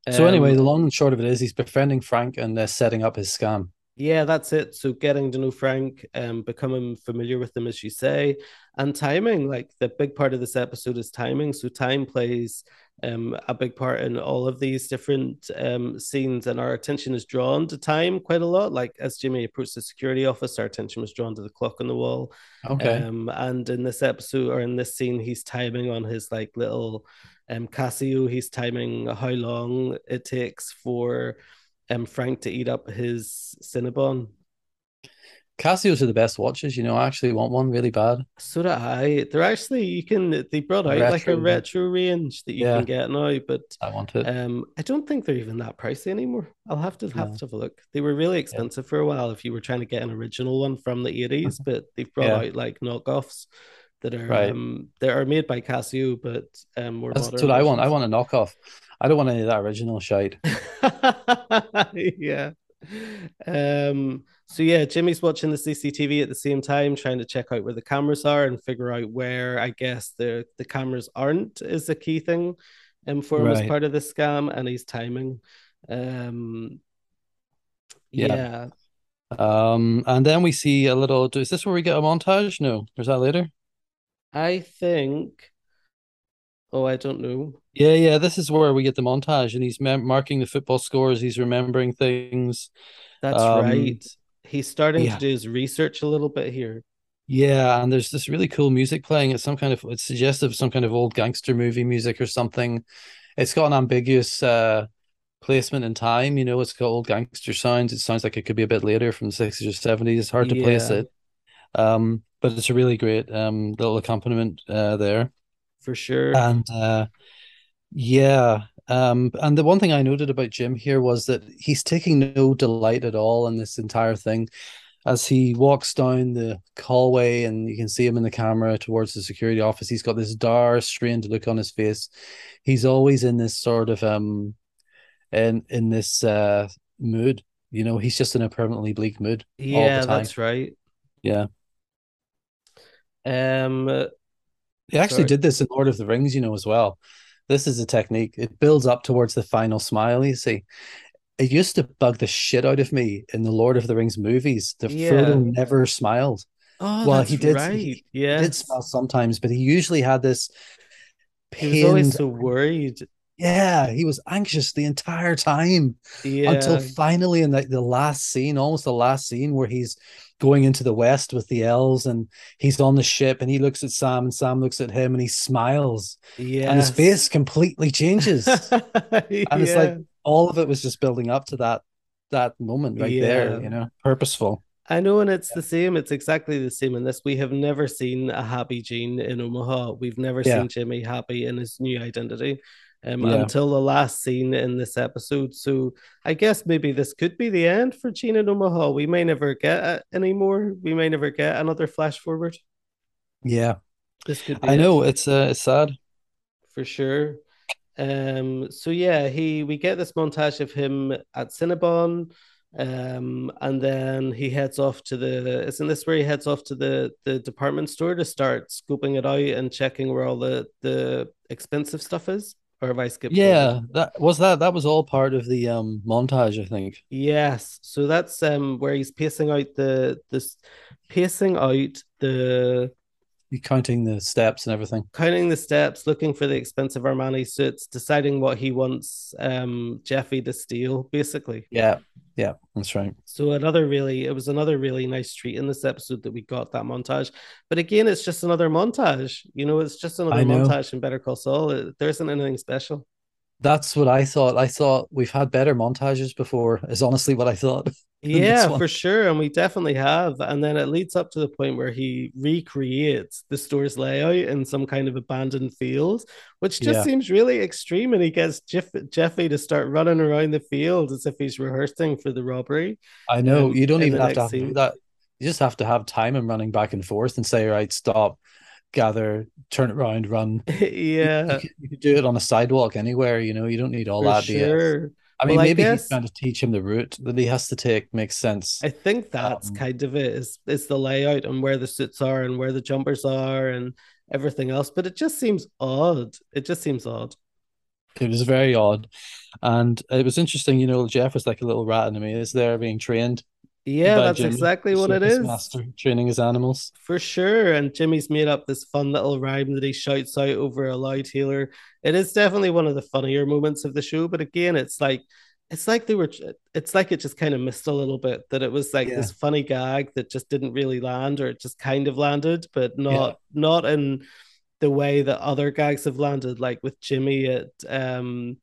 So um, anyway, the long and short of it is he's befriending Frank and they're setting up his scam. Yeah, that's it. So getting to know Frank, um, becoming familiar with them, as you say, and timing. Like the big part of this episode is timing. So time plays um, a big part in all of these different um, scenes, and our attention is drawn to time quite a lot. Like as Jimmy approached the security office, our attention was drawn to the clock on the wall. Okay. Um, and in this episode or in this scene, he's timing on his like little um, Casio. He's timing how long it takes for um, Frank to eat up his Cinnabon. Casios are the best watches. You know, I actually want one really bad. So do I. They're actually you can they brought out retro, like a retro range that you yeah. can get now, but I want it. Um, I don't think they're even that pricey anymore. I'll have to have no. to have a look. They were really expensive yeah. for a while if you were trying to get an original one from the eighties, but they've brought yeah. out like knockoffs that are right. um that are made by Casio, but um more. That's what I want. I want a knockoff. I don't want any of that original shite. yeah. Um. So yeah, Jimmy's watching the CCTV at the same time, trying to check out where the cameras are and figure out where I guess the the cameras aren't is the key thing, um, for him right. as part of the scam, and he's timing. Um. Yeah. yeah. Um, and then we see a little. Is this where we get a montage? No, is that later? I think. Oh, I don't know. Yeah, yeah. This is where we get the montage, and he's mem- marking the football scores. He's remembering things. That's um, right. He's starting yeah. to do his research a little bit here. Yeah, and there's this really cool music playing. It's some kind of it's suggestive of some kind of old gangster movie music or something. It's got an ambiguous uh placement in time. You know, it's got old gangster sounds. It sounds like it could be a bit later from the sixties or seventies. It's hard to yeah. place it. Um, but it's a really great um little accompaniment uh, there for sure. And uh, yeah, um, and the one thing I noted about Jim here was that he's taking no delight at all in this entire thing. As he walks down the hallway, and you can see him in the camera towards the security office, he's got this dour, strained look on his face. He's always in this sort of um, in in this uh mood. You know, he's just in a permanently bleak mood. Yeah, that's right. Yeah. Um, he actually sorry. did this in Lord of the Rings, you know, as well. This is a technique. It builds up towards the final smile. You see, it used to bug the shit out of me in the Lord of the Rings movies. The yeah. Frodo never smiled. Oh, well, he did. Right. Yeah, did smile sometimes, but he usually had this. Pained, he was always so worried. Yeah, he was anxious the entire time yeah. until finally in the, the last scene, almost the last scene where he's going into the west with the elves and he's on the ship and he looks at Sam and Sam looks at him and he smiles. Yeah. And his face completely changes. and it's like all of it was just building up to that that moment right yeah. there, you know, purposeful. I know, and it's the same. It's exactly the same in this. We have never seen a happy Gene in Omaha. We've never Yeah. seen Jimmy happy in his new identity um, Yeah. until the last scene in this episode. So I guess maybe this could be the end for in Omaha. We may never get it anymore. We may never get another flash forward. Yeah, This could be I it know it's uh, it's sad. for sure. Um, so yeah, he we get this montage of him at Cinnabon, um, and then he heads off to the isn't this where he heads off to the the department store to start scooping it out and checking where all the the expensive stuff is? Or have I skipped? Yeah, that was that that was all part of the um montage, I think. Yes, so that's um where he's pacing out the this pacing out the You counting the steps and everything. counting the steps, looking for the expensive Armani suits, deciding what he wants um Jeffy to steal, basically. Yeah, yeah, that's right. So another really, it was another really nice treat in this episode that we got that montage. But again, it's just another montage. You know, it's just another montage in Better Call Saul. It- there isn't anything special. That's what I thought. I thought we've had better montages before, is honestly what I thought. Yeah, for sure. And we definitely have. And then it leads up to the point where he recreates the store's layout in some kind of abandoned field, which just Yeah. seems really extreme. And he gets Jeff- Jeffy to start running around the field as if he's rehearsing for the robbery. I know Um, you don't even have to have scene. that. You just have to have time and running back and forth and say, right, stop, gather, turn it around, run. Yeah, you, could, you do it on a sidewalk anywhere, you know, you don't need all for that BS. I mean, Well, I maybe guess- he's trying to teach him the route that he has to take makes sense. I think that's Um, kind of it is is the layout and where the suits are and where the jumpers are and everything else. But it just seems odd. It just seems odd. It was very odd. And it was interesting, you know, Jeff was like a little rat in a maze there being trained Yeah, by that's Jimmy, exactly what it is. master, training his animals. For sure. And Jimmy's made up this fun little rhyme that he shouts out over a loud hailer. It is definitely one of the funnier moments of the show. But again, it's like it's like they were it's like it just kind of missed a little bit that it was like Yeah. this funny gag that just didn't really land or it just kind of landed, but not not in the way that other gags have landed, like with Jimmy at um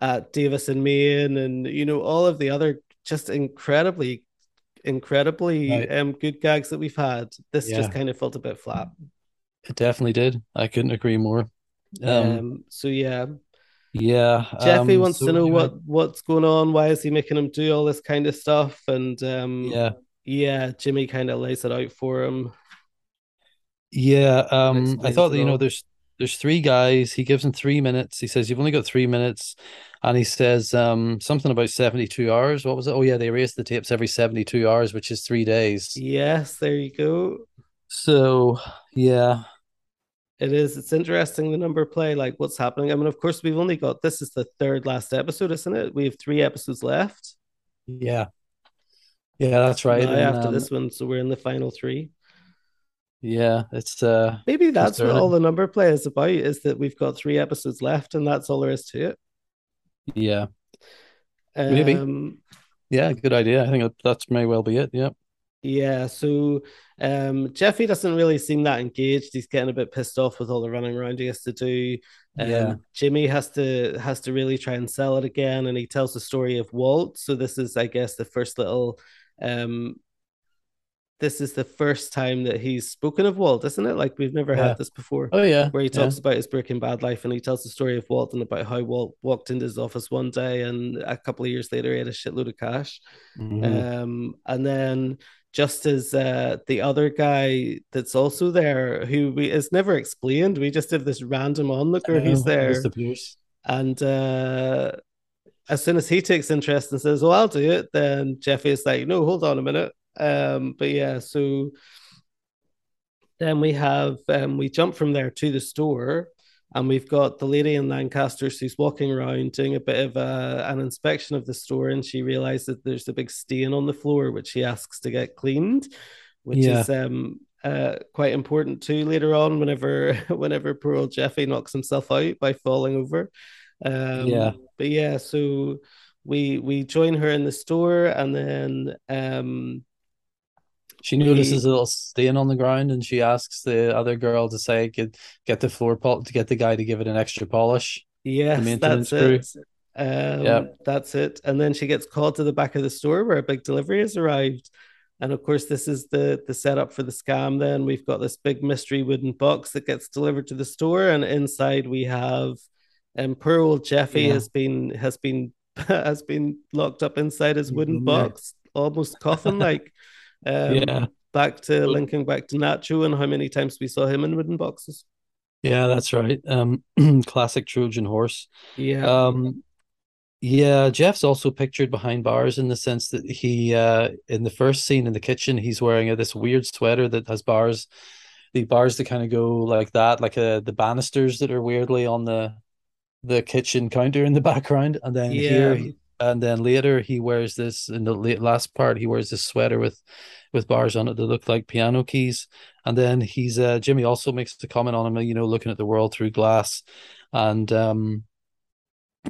at Davis and Maine and you know all of the other just incredibly incredibly Right. um good gags that we've had. This just kind of felt a bit flat. It definitely did. I couldn't agree more. Um, Um, so yeah, yeah. Jeffy um, wants so to know what what's going on. Why is he making him do all this kind of stuff? And um, Yeah. yeah, Jimmy kind of lays it out for him. Yeah, um, I thought that, you know, there's there's three guys. He gives them three minutes. He says, You've only got three minutes. And he says um something about 72 hours. What was it? Oh, yeah, they erase the tapes every 72 hours, which is three days. Yes, there you go. So, yeah, It is. It's interesting the number play, like what's happening. I mean, of course, we've only got this is the third last episode, isn't it? We have three episodes left yeah. Yeah, that's right. And, after um, this one, so we're in the final three. yeah, it's uh Maybe that's what all the number play is about, is that we've got three episodes left, and that's all there is to it. Yeah. Maybe. Um, Yeah, good idea. I think that that's may well be it. Yeah. Yeah, so um Jeffy doesn't really seem that engaged. He's getting a bit pissed off with all the running around he has to do. Um Yeah. Jimmy has to has to really try and sell it again, and he tells the story of Walt. So this is, I guess, the first little um this is the first time that he's spoken of Walt, isn't it? Like we've never Yeah. had this before. Oh yeah. Where he Yeah. talks about his Breaking Bad life and he tells the story of Walt and about how Walt walked into his office one day and a couple of years later he had a shitload of cash. Mhm. Um, and then just as uh, the other guy that's also there, who we is never explained, we just have this random onlooker who's there, and uh, as soon as he takes interest and says, "Well, I'll do it," then Jeffy is like, "No, hold on a minute." Um, but yeah, so then we have um, we jump from there to the store, and we've got the lady in Lancaster who's walking around doing a bit of a, an inspection of the store, and she realizes that there's a big stain on the floor, which she asks to get cleaned, which Yeah. is um uh quite important too later on whenever whenever poor old Jeffy knocks himself out by falling over. Um, Yeah. but yeah, so we we join her in the store, and then um She notices a little stain on the ground and she asks the other girl to say get get the floor pol to get the guy to give it an extra polish. Yes, that's it. Um, Yeah. that's it. And then she gets called to the back of the store where a big delivery has arrived. And of course, this is the the setup for the scam. Then we've got this big mystery wooden box that gets delivered to the store, and inside we have, um, poor old Jeffy yeah. has been has been has been locked up inside his wooden box, almost coffin like. Um, yeah. Back to linking back to Nacho and how many times we saw him in wooden boxes. Yeah, that's right. Um, classic Trojan horse. Yeah. Um, yeah, Jeff's also pictured behind bars in the sense that he, uh, in the first scene in the kitchen, he's wearing a, this weird sweater that has bars, the bars that kind of go like that, like uh, the banisters that are weirdly on the the kitchen counter in the background, and then yeah. here, and then later he wears this in the last part he wears this sweater with with bars on it that look like piano keys, and then he's uh, Jimmy also makes a comment on him, you know, looking at the world through glass, and um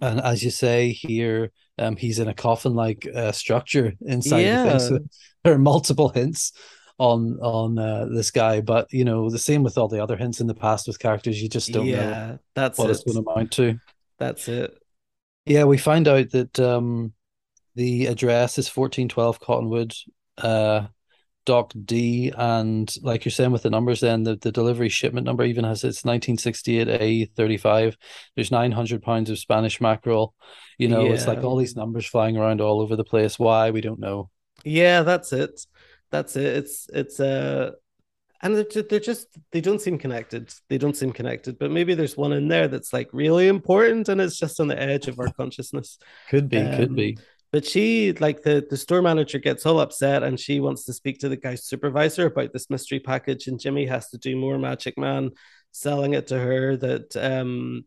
and as you say here, um, he's in a coffin-like uh, structure inside yeah. the thing. So there are multiple hints on on uh, this guy, but you know the same with all the other hints in the past with characters. You just don't yeah, know that's what it. it's going to amount to. That's it. Yeah, we find out that um, the address is fourteen twelve Cottonwood. Uh, Doc D, and like you're saying with the numbers, then the, the delivery shipment number even has it's 1968 A35. There's 900 pounds of Spanish mackerel. You know, yeah. it's like all these numbers flying around all over the place. Why we don't know. Yeah, that's it. That's it. It's it's uh and they're, they're just they don't seem connected. They don't seem connected. But maybe there's one in there that's like really important, and it's just on the edge of our consciousness. Could be. Um, could be. But she, like the, the store manager, gets all upset and she wants to speak to the guy's supervisor about this mystery package. And Jimmy has to do more Magic Man selling it to her that um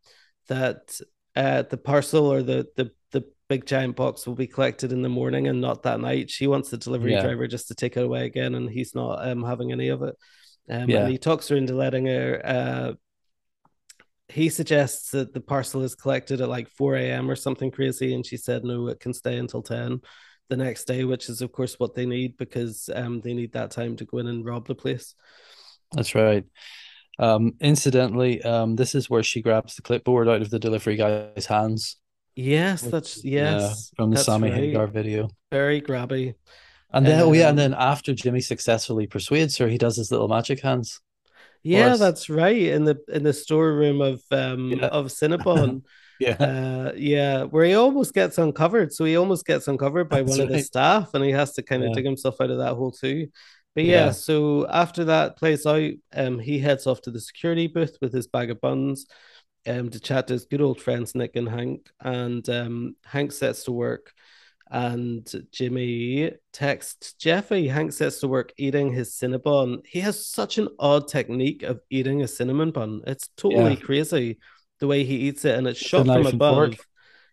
that uh the parcel or the the the big giant box will be collected in the morning and not that night. She wants the delivery yeah. driver just to take it away again, and he's not um having any of it. Um, yeah. and he talks her into letting her uh he suggests that the parcel is collected at like 4 a.m. or something crazy, and she said no, it can stay until 10 the next day, which is of course what they need because um, they need that time to go in and rob the place. That's right. Um, incidentally, um, this is where she grabs the clipboard out of the delivery guy's hands. Yes, that's yes from the Sammy right. Hagar video. Very grabby. And then, um, oh yeah, and then after Jimmy successfully persuades her, he does his little magic hands. Yeah, that's right. In the in the storeroom of um yeah. of Cinnabon. yeah. Uh, yeah, where he almost gets uncovered. So he almost gets uncovered by that's one right. of the staff and he has to kind of yeah. dig himself out of that hole too. But yeah, yeah, so after that plays out, um, he heads off to the security booth with his bag of buns, um, to chat to his good old friends Nick and Hank. And um, Hank sets to work and Jimmy texts Jeffy. Hank sets to work eating his cinnabon. He has such an odd technique of eating a cinnamon bun. It's totally yeah. crazy the way he eats it, and it's shot from above.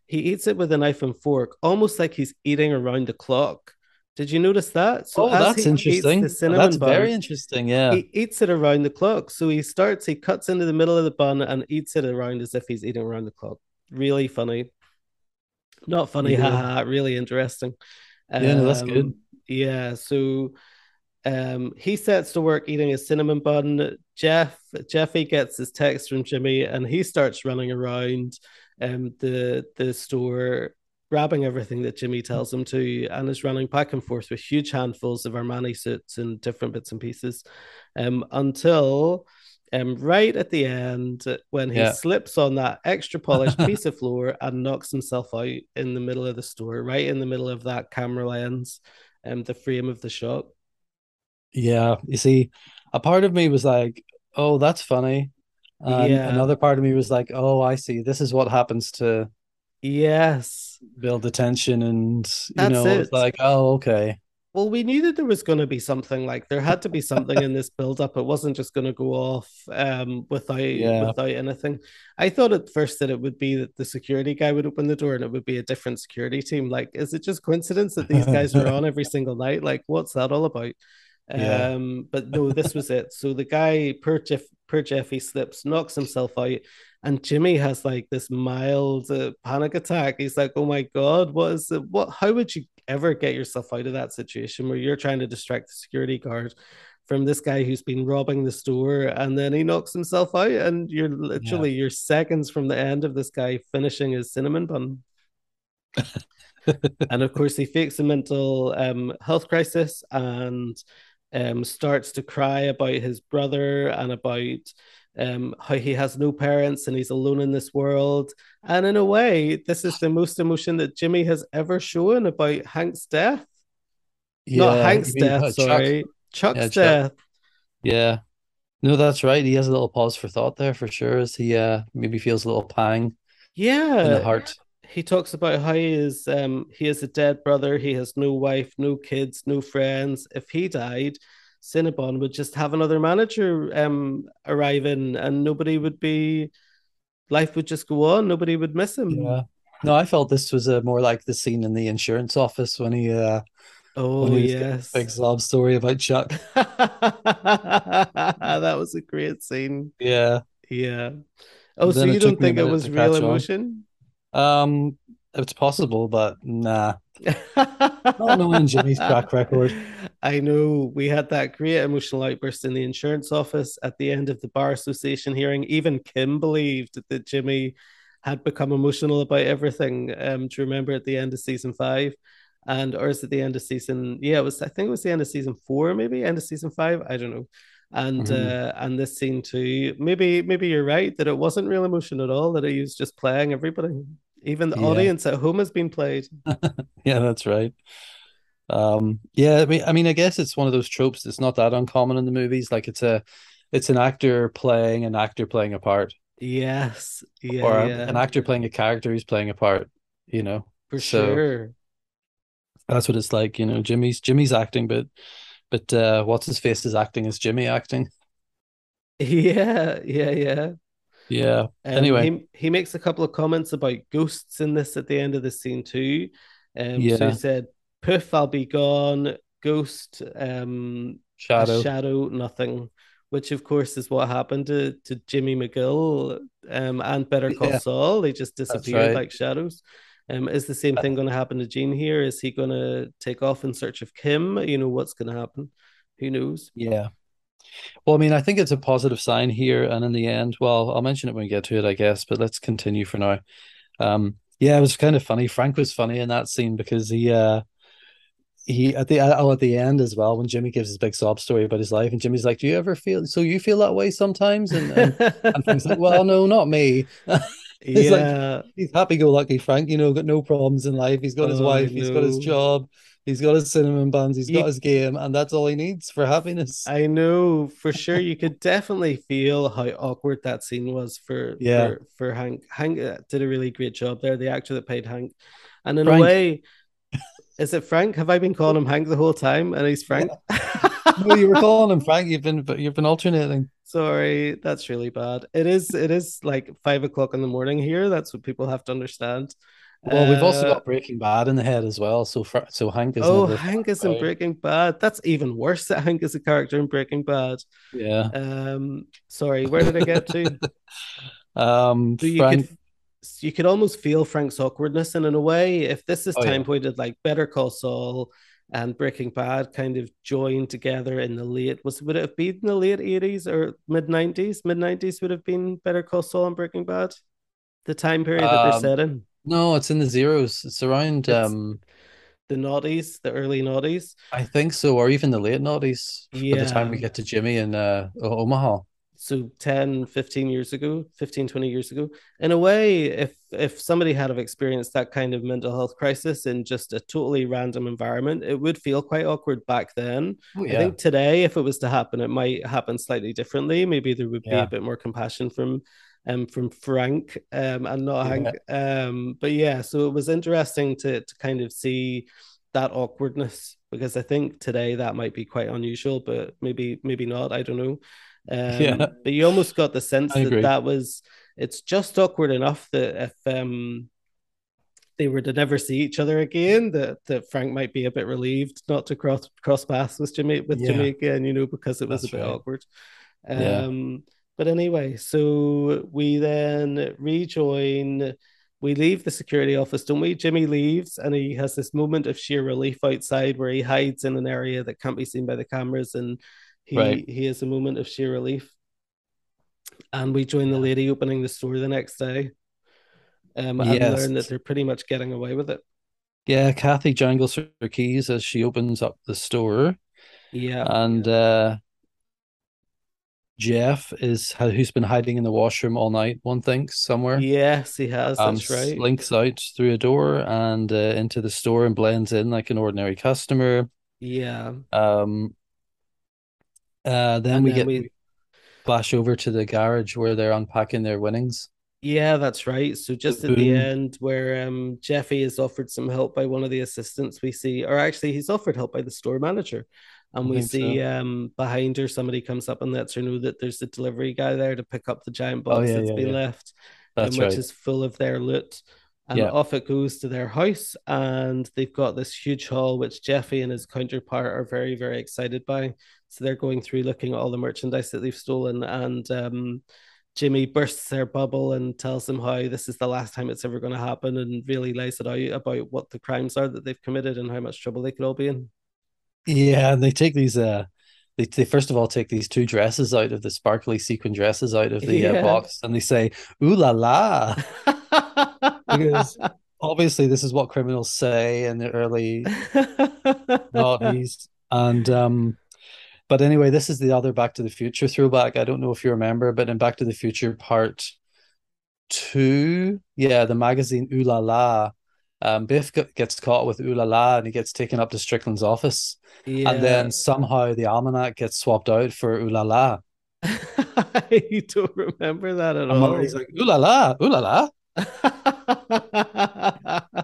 He eats it with a knife and fork, almost like he's eating around the clock. Did you notice that? So oh, that's interesting. That's bun, very interesting. Yeah, he eats it around the clock. So he starts. He cuts into the middle of the bun and eats it around as if he's eating around the clock. Really funny. Not funny, yeah. haha, really interesting. Yeah, no, that's good. Um, yeah, so um, he sets to work eating a cinnamon bun. Jeff Jeffy gets his text from Jimmy, and he starts running around um, the the store, grabbing everything that Jimmy tells him to, and is running back and forth with huge handfuls of Armani suits and different bits and pieces, um, until um, right at the end when he yeah. slips on that extra polished piece of floor and knocks himself out in the middle of the store, right in the middle of that camera lens, and um, the frame of the shot. Yeah, you see, a part of me was like, "Oh, that's funny," and yeah. another part of me was like, "Oh, I see. This is what happens to." Yes. Build attention, and you that's know, it. it's like, oh, okay well, we knew that there was going to be something like there had to be something in this build up. It wasn't just going to go off um, without yeah. without anything. I thought at first that it would be that the security guy would open the door and it would be a different security team. Like, is it just coincidence that these guys are on every single night? Like, what's that all about? Yeah. Um, but no, this was it. So the guy, per Jeff, per Jeffy slips, knocks himself out, and Jimmy has like this mild uh, panic attack. He's like, "Oh my god, what is it? What? How would you ever get yourself out of that situation where you're trying to distract the security guard from this guy who's been robbing the store and then he knocks himself out and you're literally yeah. you're seconds from the end of this guy finishing his cinnamon bun and of course, he fakes a mental um, health crisis and um, starts to cry about his brother and about um, how he has no parents and he's alone in this world. And in a way, this is the most emotion that Jimmy has ever shown about Hank's death. Yeah, Not Hank's death, uh, sorry. Chuck. Chuck's yeah, death. Chuck. Yeah. No, that's right. He has a little pause for thought there for sure as he uh, maybe feels a little pang. Yeah. In the heart. He talks about how he is um he has a dead brother, he has no wife, no kids, no friends. If he died, Cinnabon would just have another manager um arrive in and nobody would be life would just go on, nobody would miss him. Yeah. No, I felt this was a more like the scene in the insurance office when he uh Oh yes, big sob story about Chuck. that was a great scene. Yeah, yeah. Oh, so you don't think it was real emotion? On. Um, it's possible, but nah. Not knowing Jimmy's track record. I know we had that great emotional outburst in the insurance office at the end of the bar association hearing. Even Kim believed that Jimmy had become emotional about everything. Um, do you remember at the end of season five? And or is it the end of season? Yeah, it was. I think it was the end of season four, maybe end of season five. I don't know. And mm-hmm. uh, and this scene too. Maybe maybe you're right that it wasn't real emotion at all. That he was just playing everybody. Even the yeah. audience at home has been played. yeah, that's right. Um, yeah, I mean, I mean, I guess it's one of those tropes that's not that uncommon in the movies. Like it's a, it's an actor playing an actor playing a part. Yes, yeah, or yeah. an actor playing a character who's playing a part. You know, for so sure. That's what it's like. You know, Jimmy's Jimmy's acting, but but uh, what's his face is acting as Jimmy acting. Yeah, yeah, yeah. Yeah. Um, anyway, he, he makes a couple of comments about ghosts in this at the end of the scene too. Um, yeah. So he said, "Poof, I'll be gone." Ghost, um, shadow, shadow, nothing. Which of course is what happened to, to Jimmy McGill um, and Better Call yeah. Saul. They just disappeared right. like shadows. Um, is the same thing going to happen to Gene here? Is he going to take off in search of Kim? You know what's going to happen. Who knows? Yeah, well, I mean, I think it's a positive sign here, and in the end, well, I'll mention it when we get to it, I guess. But let's continue for now. Um, yeah, it was kind of funny. Frank was funny in that scene because he, uh, he at the oh at the end as well when Jimmy gives his big sob story about his life, and Jimmy's like, "Do you ever feel so? You feel that way sometimes?" And and, and Frank's like, "Well, no, not me." he's yeah. like he's happy-go-lucky, Frank. You know, got no problems in life. He's got his oh, wife. He's got his job. He's got his cinnamon buns, he's got his game, and that's all he needs for happiness. I know for sure. You could definitely feel how awkward that scene was for yeah for, for Hank. Hank uh, did a really great job there. The actor that played Hank, and in Frank. a way, is it Frank? Have I been calling him Hank the whole time, and he's Frank? Yeah. no, you were calling him Frank. You've been you've been alternating. Sorry, that's really bad. It is it is like five o'clock in the morning here. That's what people have to understand. Well, we've also uh, got Breaking Bad in the head as well. So, for, so Hank is. Oh, Hank is in Breaking Bad. That's even worse. That Hank is a character in Breaking Bad. Yeah. Um. Sorry, where did I get to? um. So you Frank... could you could almost feel Frank's awkwardness, and in a way, if this is oh, time yeah. pointed like Better Call Saul and Breaking Bad kind of joined together in the late was would it have been the late eighties or mid nineties? Mid nineties would have been Better Call Saul and Breaking Bad. The time period um, that they're um, set in. No, it's in the zeros. It's around it's um the noughties, the early noughties. I think so, or even the late noughties. Yeah. By the time we get to Jimmy in uh, Omaha. So 10, 15 years ago, 15, 20 years ago. In a way, if if somebody had have experienced that kind of mental health crisis in just a totally random environment, it would feel quite awkward back then. Oh, yeah. I think today, if it was to happen, it might happen slightly differently. Maybe there would be yeah. a bit more compassion from um, from Frank um, and not yeah. Hank. Um, but yeah, so it was interesting to to kind of see that awkwardness because I think today that might be quite unusual, but maybe maybe not. I don't know. Um, yeah. But you almost got the sense I that agree. that was it's just awkward enough that if um they were to never see each other again, that, that Frank might be a bit relieved not to cross cross paths with Jamaica with yeah. Jimmy again, you know, because it was That's a bit right. awkward. Um, yeah. But anyway, so we then rejoin. We leave the security office, don't we? Jimmy leaves and he has this moment of sheer relief outside where he hides in an area that can't be seen by the cameras and he, right. he has a moment of sheer relief. And we join the lady opening the store the next day um, and yes. learn that they're pretty much getting away with it. Yeah, Kathy jangles her keys as she opens up the store. Yeah. And uh Jeff is who's been hiding in the washroom all night, one thinks somewhere. Yes, he has. Um, That's right. Slinks out through a door and uh, into the store and blends in like an ordinary customer. Yeah. Um uh then And we then get we- flash over to the garage where they're unpacking their winnings. Yeah, that's right. So just at the end, where um Jeffy is offered some help by one of the assistants, we see, or actually, he's offered help by the store manager, and we see so. um behind her somebody comes up and lets her know that there's a delivery guy there to pick up the giant box Oh, yeah, that's yeah, been yeah. left, That's um, which is full of their loot. And off it goes to their house, and they've got this huge haul, which Jeffy and his counterpart are very, very excited by. So they're going through looking at all the merchandise that they've stolen, and um, Jimmy bursts their bubble and tells them how this is the last time it's ever going to happen, and really lays it out about what the crimes are that they've committed and how much trouble they could all be in. Yeah, and they take these uh they, they first of all take these two dresses out of the sparkly sequin dresses out of the Yeah. uh, box and they say, ooh la la. Because obviously this is what criminals say in the early noughties. And um but anyway, this is the other Back to the Future throwback. I don't know if you remember, but in Back to the Future Part Two, yeah, the magazine Ooh La La, um, Biff gets caught with Ooh La La and he gets taken up to Strickland's office. yeah. And then somehow the almanac gets swapped out for Ooh La La. I don't remember that at And all. Marty's like, Ooh La La, Ooh La La. That's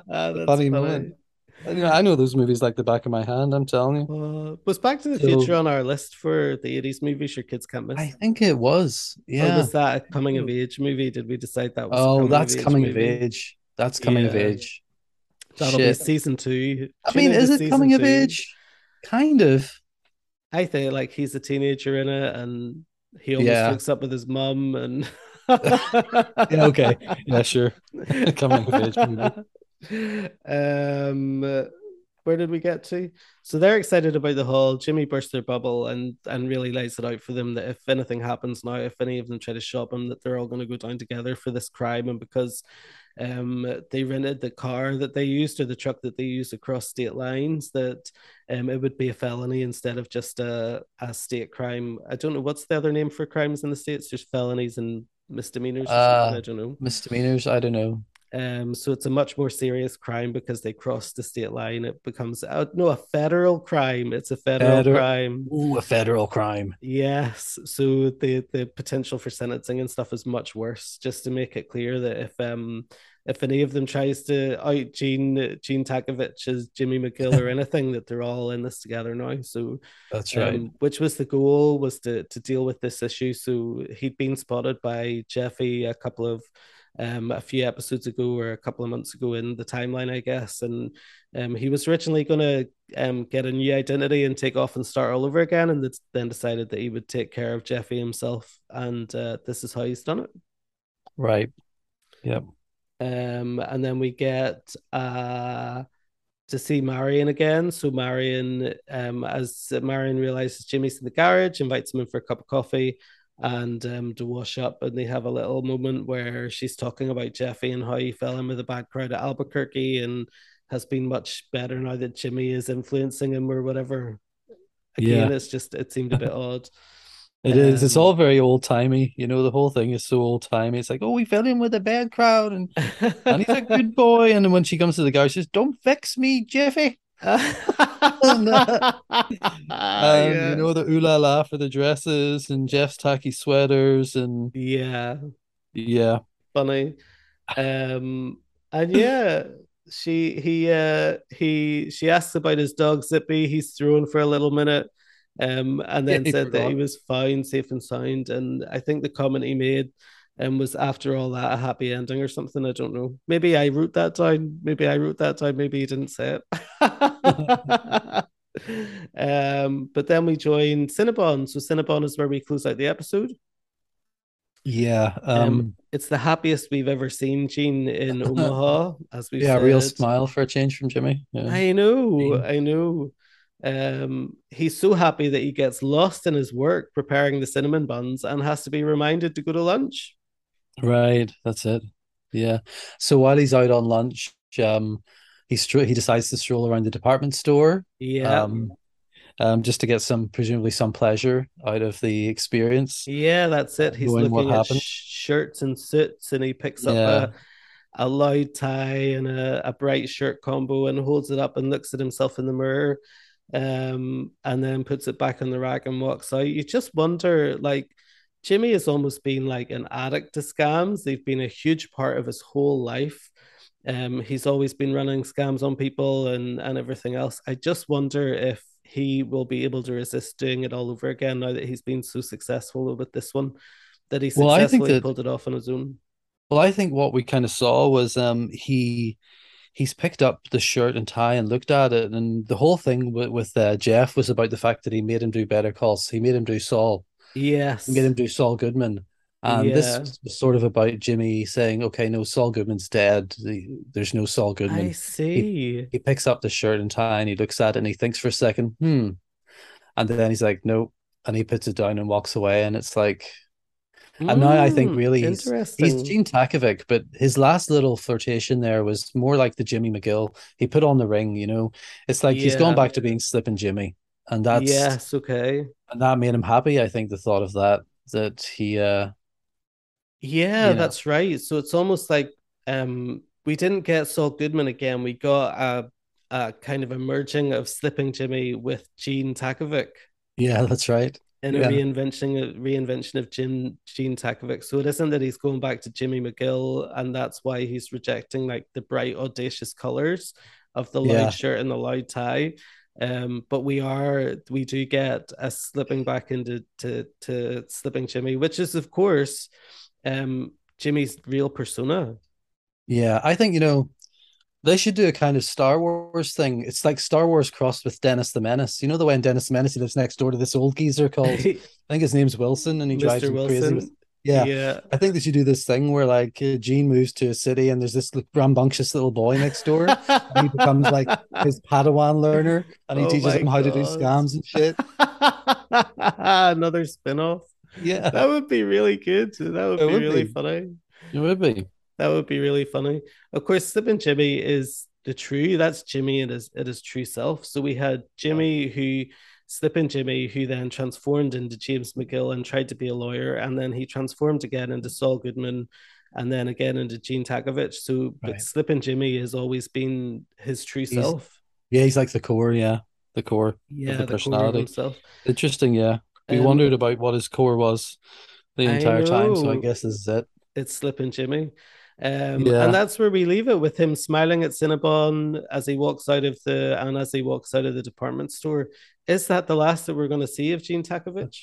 funny funny. moment. And, you know, I know those movies like the back of my hand, I'm telling you. Uh, was Back to the So- Future on our list for the 80s movies your kids can't miss? I think it was. Or Yeah. was that a coming of age movie? Did we decide that was Oh, coming that's of coming of age. That's coming of Yeah. age. That'll Shit. be season two. I mean, is it coming of age? Kind of. I think like he's a teenager in it and he almost Yeah. hooks up with his mum and Yeah, okay. Yeah, sure. Coming of age movie. Um where did we get to? So they're excited about the haul. Jimmy bursts their bubble and and really lays it out for them that if anything happens now, if any of them try to shop him, that they're all going to go down together for this crime. And because um they rented the car that they used or the truck that they used across state lines, that um it would be a felony instead of just a, a state crime. I don't know what's the other name for crimes in the states. There's felonies and misdemeanors. Or Uh, something. I don't know. Misdemeanors, I don't know. Um, so it's a much more serious crime because they cross the state line. It becomes uh, no a federal crime. It's a federal Feder- crime. Ooh, a federal crime. Yes. So the the potential for sentencing and stuff is much worse. Just to make it clear that if um if any of them tries to out Gene Gene Takavic as Jimmy McGill or anything, that they're all in this together now. So That's right. um, which was the goal was to to deal with this issue. So he'd been spotted by Jeffy a couple of um a few episodes ago or a couple of months ago in the timeline, I guess. And um he was originally gonna um get a new identity and take off and start all over again, and then decided that he would take care of Jeffy himself. And uh, this is how he's done it. right. Yep. Um, and then we get uh to see Marion again. So Marion, um, as Marion realizes Jimmy's in the garage, invites him in for a cup of coffee and um to wash up, and they have a little moment where she's talking about Jeffy and how he fell in with a bad crowd at Albuquerque and has been much better now that Jimmy is influencing him or whatever. Again, Yeah. it's just it seemed a bit odd. It is. It's Um, all very old timey. You know, the whole thing is so old timey. It's like, oh, we fell in with a bad crowd and, and he's a good boy. And then when she comes to the guy, she says, Don't vex me, Jeffy. And, yeah. you know, the ooh la la for the dresses and Jeff's tacky sweaters and yeah, yeah. funny. Um, and yeah, she he uh he she asks about his dog Nippy. He's thrown for a little minute, um, and then Yeah, said that he was fine, safe and sound. And I think the comment he made. Um, was after all that a happy ending or something? I don't know. Maybe I wrote that down. Maybe I wrote that down. Maybe he didn't say it. um, but then we join Cinnabon. So Cinnabon is where we close out the episode. Yeah. Um, Um, It's the happiest we've ever seen Gene in Omaha, as we yeah, real smile for a change from Jimmy. Yeah. I know, Gene. I know. Um, he's so happy that he gets lost in his work preparing the cinnamon buns and has to be reminded to go to lunch. Right, that's it. Yeah. So while he's out on lunch, um, he stro- he decides to stroll around the department store. Yeah. Um, um, just to get some presumably some pleasure out of the experience. Yeah, that's it. He's looking at happened. shirts and suits, and he picks up Yeah. a, a loud tie and a, a bright shirt combo and holds it up and looks at himself in the mirror, um, and then puts it back on the rack and walks out. You just wonder, like, Jimmy has almost been like an addict to scams. They've been a huge part of his whole life. Um, he's always been running scams on people and and everything else. I just wonder if he will be able to resist doing it all over again now that he's been so successful with this one that he Well, I think successfully that- pulled it off on his own. Well, I think what we kind of saw was um he he's picked up the shirt and tie and looked at it, and the whole thing with, with uh, Jeff was about the fact that he made him do better calls. He made him do Saul. Yes. He made him do Saul Goodman. And Yeah. this was sort of about Jimmy saying, "Okay, no, Saul Goodman's dead. There's no Saul Goodman." I see. he picks up the shirt and tie and he looks at it and he thinks for a second, hmm. And then he's like, nope. And he puts it down and walks away. And it's like, and now I think Mm, really he's, he's Gene Takavic, but his last little flirtation there was more like the Jimmy McGill. He put on the ring, you know. It's like he's gone back to being Slippin' Jimmy. And that's yes, okay. and that made him happy, I think, the thought of that. That he uh Yeah, you know. that's right. So it's almost like um we didn't get Saul Goodman again. We got a, a kind of a merging of Slippin' Jimmy with Gene Takavic yeah, that's right. And Yeah. a reinvention a reinvention of Jim Gene Takavic. So it isn't that he's going back to Jimmy McGill and that's why he's rejecting like the bright audacious colors of the loud Yeah. shirt and the loud tie. Um, but we are we do get a slipping back into to to slipping Jimmy, which is of course um Jimmy's real persona. Yeah, I think you know they should do a kind of Star Wars thing. It's like Star Wars crossed with Dennis the Menace. You know the way in Dennis the Menace he lives next door to this old geezer called I think his name's Wilson, and he drives Mr. him crazy. Wilson. With, yeah. yeah. I think they should do this thing where like uh, Gene moves to a city and there's this rambunctious little boy next door. and he becomes like his Padawan learner, and he Oh teaches him how to do scams and shit. Another spin-off. Yeah, That would be really good. That would It be would really be. funny. it would be. That would be really funny. Of course, Slippin' Jimmy is the true. That's Jimmy at his at his true self. So we had Jimmy who Slippin' Jimmy who then transformed into James McGill and tried to be a lawyer, and then he transformed again into Saul Goodman, and then again into Gene Takavic. So, but Right. Slippin' Jimmy has always been his true He's self. Yeah, he's like the core. Yeah, the core. Yeah, the the, personality. himself. Interesting. Yeah, we Um, wondered about what his core was the entire time. So I guess this is it. it's Slippin' Jimmy. Um, Yeah. and that's where we leave it with him smiling at Cinnabon as he walks out of the and as he walks out of the department store. Is that the last that we're going to see of Gene Takavic?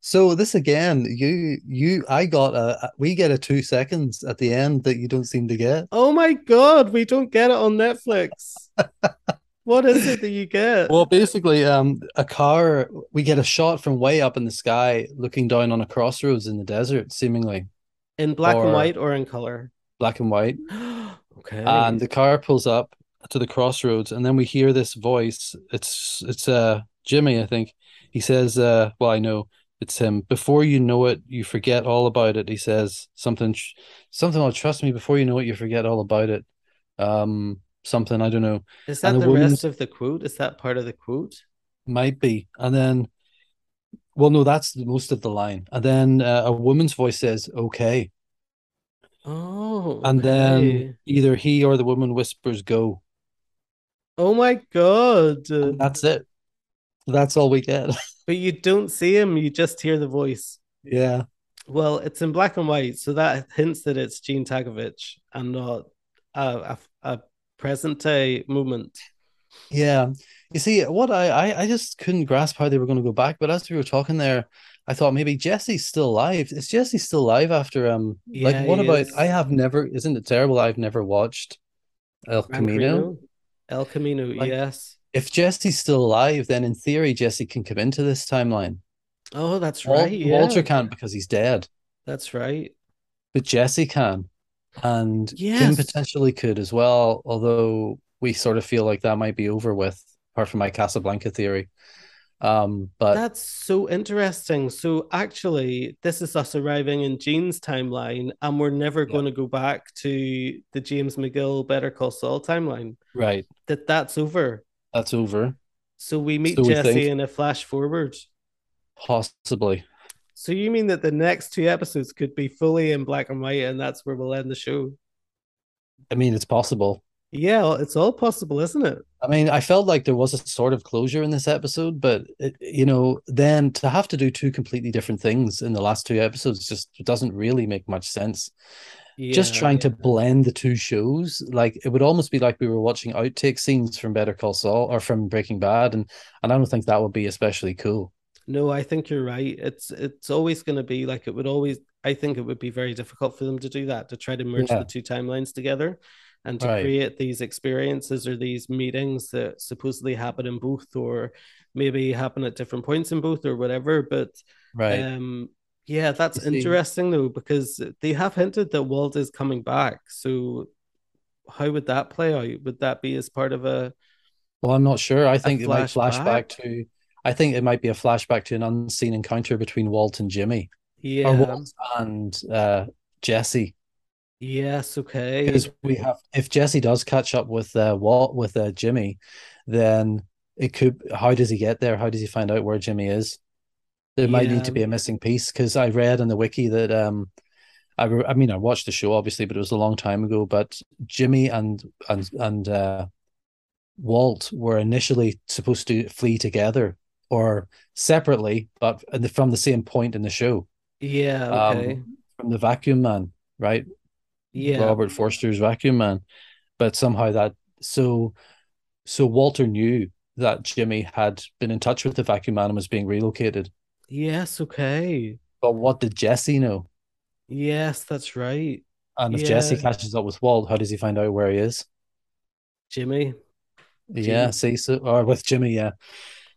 So this again, you you I got a we get a two seconds at the end that you don't seem to get. Oh my god, we don't get it on Netflix. what is it that you get? Well, basically, um, a car we get a shot from way up in the sky, looking down on a crossroads in the desert, seemingly in black and white or in color? black and white, okay. and the car pulls up to the crossroads, and then we hear this voice. It's it's uh Jimmy, I think. He says, uh, well, I know it's him. Before you know it, you forget all about it. He says something, something. Oh, trust me. Before you know it, you forget all about it. Um, something I don't know. is that and the the woman- rest of the quote? Is that part of the quote? Might be. And then, well, no, that's most of the line. And then uh, a woman's voice says, okay. Oh, And then either he or the woman whispers, go. oh my god. And that's it. That's all we get. But you don't see him, you just hear the voice. yeah. Well, it's in black and white, so that hints that it's Gene Takavic and not a, a, a present day moment. Yeah. You see, what I, I, I just couldn't grasp how they were going to go back. But as we were talking there, I thought maybe Jesse's still alive. Is Jesse still alive after um Yeah, like what about is. I have never isn't it terrible I've never watched El Camino? Camino? El Camino, Like- yes. If Jesse's still alive, then in theory Jesse can come into this timeline. Oh, that's right. Yeah, Walter can't because he's dead, that's right. but Jesse can. And Kim Yes. potentially could as well, although we sort of feel like that might be over with, apart from my Casablanca theory. Um, but That's so interesting. So actually, this is us arriving in Gene's timeline, and we're never Yeah. going to go back to the James McGill Better Call Saul timeline. right, That that's over. That's over. So we meet So Jesse think- in a flash forward. Possibly. So you mean that the next two episodes could be fully in black and white, and that's where we'll end the show? I mean, it's possible. Yeah, it's all possible, isn't it? I mean, I felt like there was a sort of closure in this episode, but it, you know, then to have to do two completely different things in the last two episodes just doesn't really make much sense. Just Yeah, trying to blend the two shows, like it would almost be like we were watching outtake scenes from Better Call Saul or from Breaking Bad, and and I don't think that would be especially cool. No, I think you're right. It's it's always going to be like it would always. I think it would be very difficult for them to do that to try to merge Yeah. the two timelines together, and to Right. create these experiences or these meetings that supposedly happen in both, or maybe happen at different points in both, or whatever. But Right. um, yeah, that's interesting though because they have hinted that Walt is coming back. So how would that play out? Would that be as part of a? Well, I'm not sure. I think it might flash flashback? back to. I think it might be a flashback to an unseen encounter between Walt and Jimmy, Yeah. or Walt and uh, Jesse. Yes. Okay. Because we have, if Jesse does catch up with uh, Walt with uh, Jimmy, then it could. How does he get there? How does he find out where Jimmy is? There might need to be a missing piece because I read in the wiki that um, I re- I mean I watched the show obviously, but it was a long time ago. But Jimmy and and and uh, Walt were initially supposed to flee together or separately, but from the same point in the show, Yeah. um, Okay. from the Vacuum Man, right? yeah. Robert Forster's Vacuum Man, but somehow that so so Walter knew that Jimmy had been in touch with the Vacuum Man and was being relocated. Yes. Okay. But what did Jesse know? Yes, that's right. And if Jesse catches up with Walt, how does he find out where he is? Jimmy. Yeah, Jim. see, so or with Jimmy, yeah.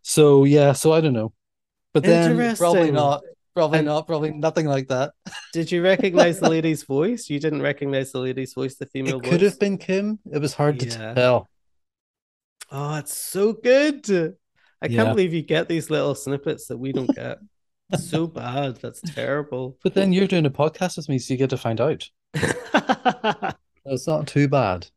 So yeah, so I don't know, but then probably not, probably And- not, probably nothing like that. Did you recognize the lady's voice? You didn't recognize the lady's voice, the female It could have been Kim. It was hard Yeah. to tell. Oh, it's so good. I Yeah. can't believe you get these little snippets that we don't get. So bad. That's terrible. But then you're doing a podcast with me, so you get to find out. It's not too bad.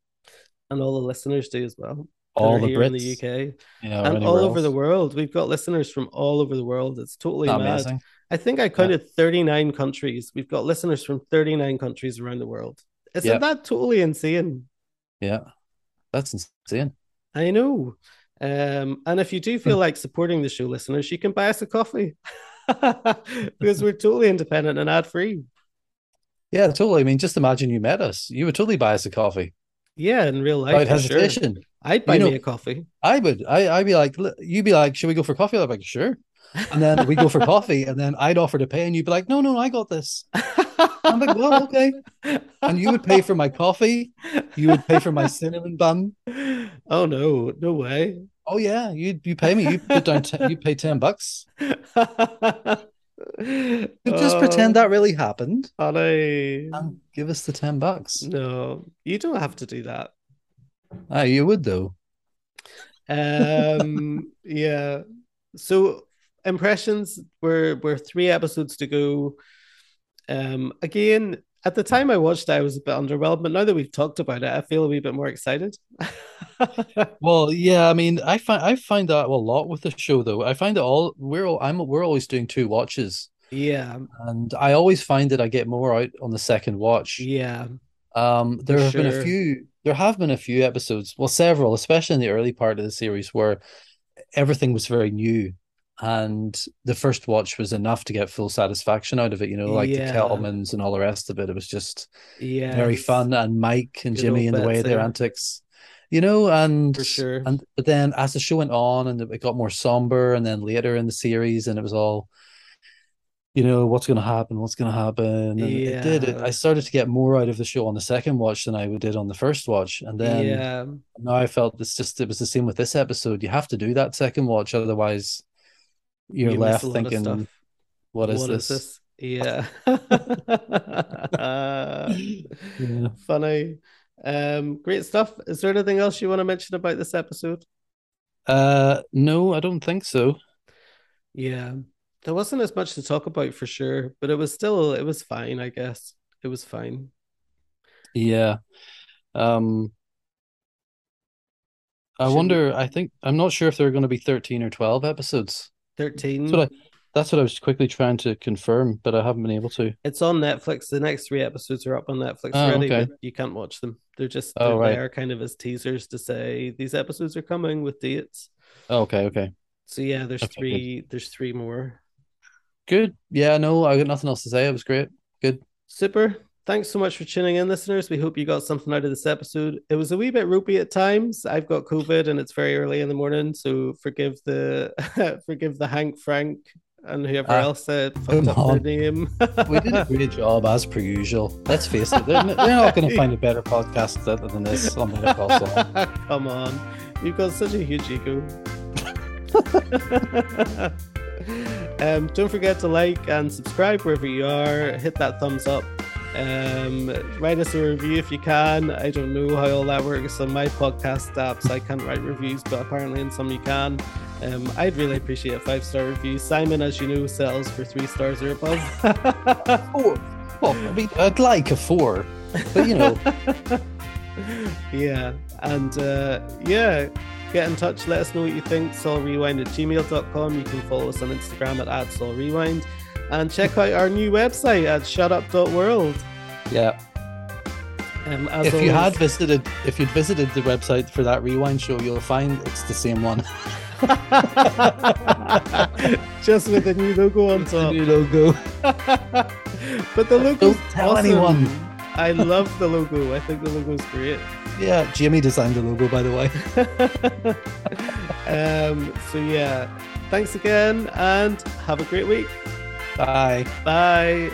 And all the listeners do as well. All the Brits, in the UK yeah, and all over the world. We've got listeners from all over the world. It's totally mad. Amazing. I think I counted 39 countries. We've got listeners from 39 countries around the world. Isn't Yep. that totally insane? Yeah, that's insane. I know. Um, and if you do feel like supporting the show, listeners, you can buy us a coffee because we're totally independent and ad free. Yeah, totally. I mean, just imagine you met us. You would totally buy us a coffee Yeah, in real life. without for sure. hesitation. I'd buy You know- me a coffee. I would. I, I'd be like, you'd be like, should we go for coffee? I'd be like, sure. And then we go for coffee, and then I'd offer to pay, and you'd be like, no, no, I got this. I'm like, well, okay. And you would pay for my coffee. You would pay for my cinnamon bun. Oh no, no way. Oh yeah, you you pay me. You put down. T- you pay ten bucks. Just pretend that really happened, Oh, honey. and give us the ten bucks. No, you don't have to do that. Ah, you would though. Um, yeah. So impressions we're we're three episodes to go. Um, again, at the time I watched, it, I was a bit underwhelmed, but now that we've talked about it, I feel a wee bit more excited. Well, yeah, I mean, I find I find that a lot with the show though. I find it all we're all I'm we're always doing two watches, yeah, and I always find that I get more out on the second watch. yeah, Um, there have been a few, there have been a few episodes, well, several, especially in the early part of the series, where everything was very new, and the first watch was enough to get full satisfaction out of it. You know, like Yeah. the kettlemans and all the rest of it. It was just yeah. very fun, and Mike and Good Jimmy and the way their antics, you know, and For sure. and but then as the show went on, and it got more somber, and then later in the series, and it was all. You know what's going to happen? What's going to happen? And it did. It, I started to get more out of the show on the second watch than I did on the first watch, and then yeah, now I felt it's just it was the same with this episode. You have to do that second watch, otherwise you're You left a lot of thinking. "What is this?" Yeah. Yeah. Funny. Um, great stuff. Is there anything else you want to mention about this episode? Uh, no, I don't think so. Yeah. There wasn't as much to talk about for sure, but it was still it was fine, I guess. It was fine. Yeah. Um I Should wonder, I think I'm not sure if there are going to be 13 or 12 episodes. 13. That's what I that's what I was quickly trying to confirm, but I haven't been able to. It's on Netflix. The next three episodes are up on Netflix Oh, already, okay. you can't watch them. They're just Oh, they're right. there kind of as teasers to say these episodes are coming with dates. Oh, okay, okay. So yeah, there's Okay, good. three there's three more. Good. Yeah, no, I got nothing else to say. It was great. Good. Super. Thanks so much for tuning in, listeners. We hope you got something out of this episode. It was a wee bit ropey at times. I've got COVID and it's very early in the morning, so forgive the forgive the Hank Frank and whoever Ah, else said fucked come up their name. We did a great job as per usual. Let's face it, they're, they're not going to find a better podcast than than this on Call Come on. You've got such a huge ego. um, don't forget to like and subscribe wherever you are. Hit that thumbs up. Um, write us a review if you can. I don't know how all that works on my podcast apps. I can't write reviews, but apparently in some you can. Um, I'd really appreciate a five star review. Simon, as you know, sells for three stars or above. Four. Well, I mean, I'd like a four, but you know, yeah and uh yeah get in touch let us know what you think saulrewind at gmail.com you can follow us on instagram at, at saulrewind and check out our new website at shutup.world yeah. um, as If you had visited, if you'd visited the website for that rewind show, you'll find it's the same one. just with a new logo on top New logo. but the logo Don't tell anyone. i love the logo i think the logo's great Yeah, Jamie designed the logo, by the way. um so yeah thanks again and have a great week Bye. bye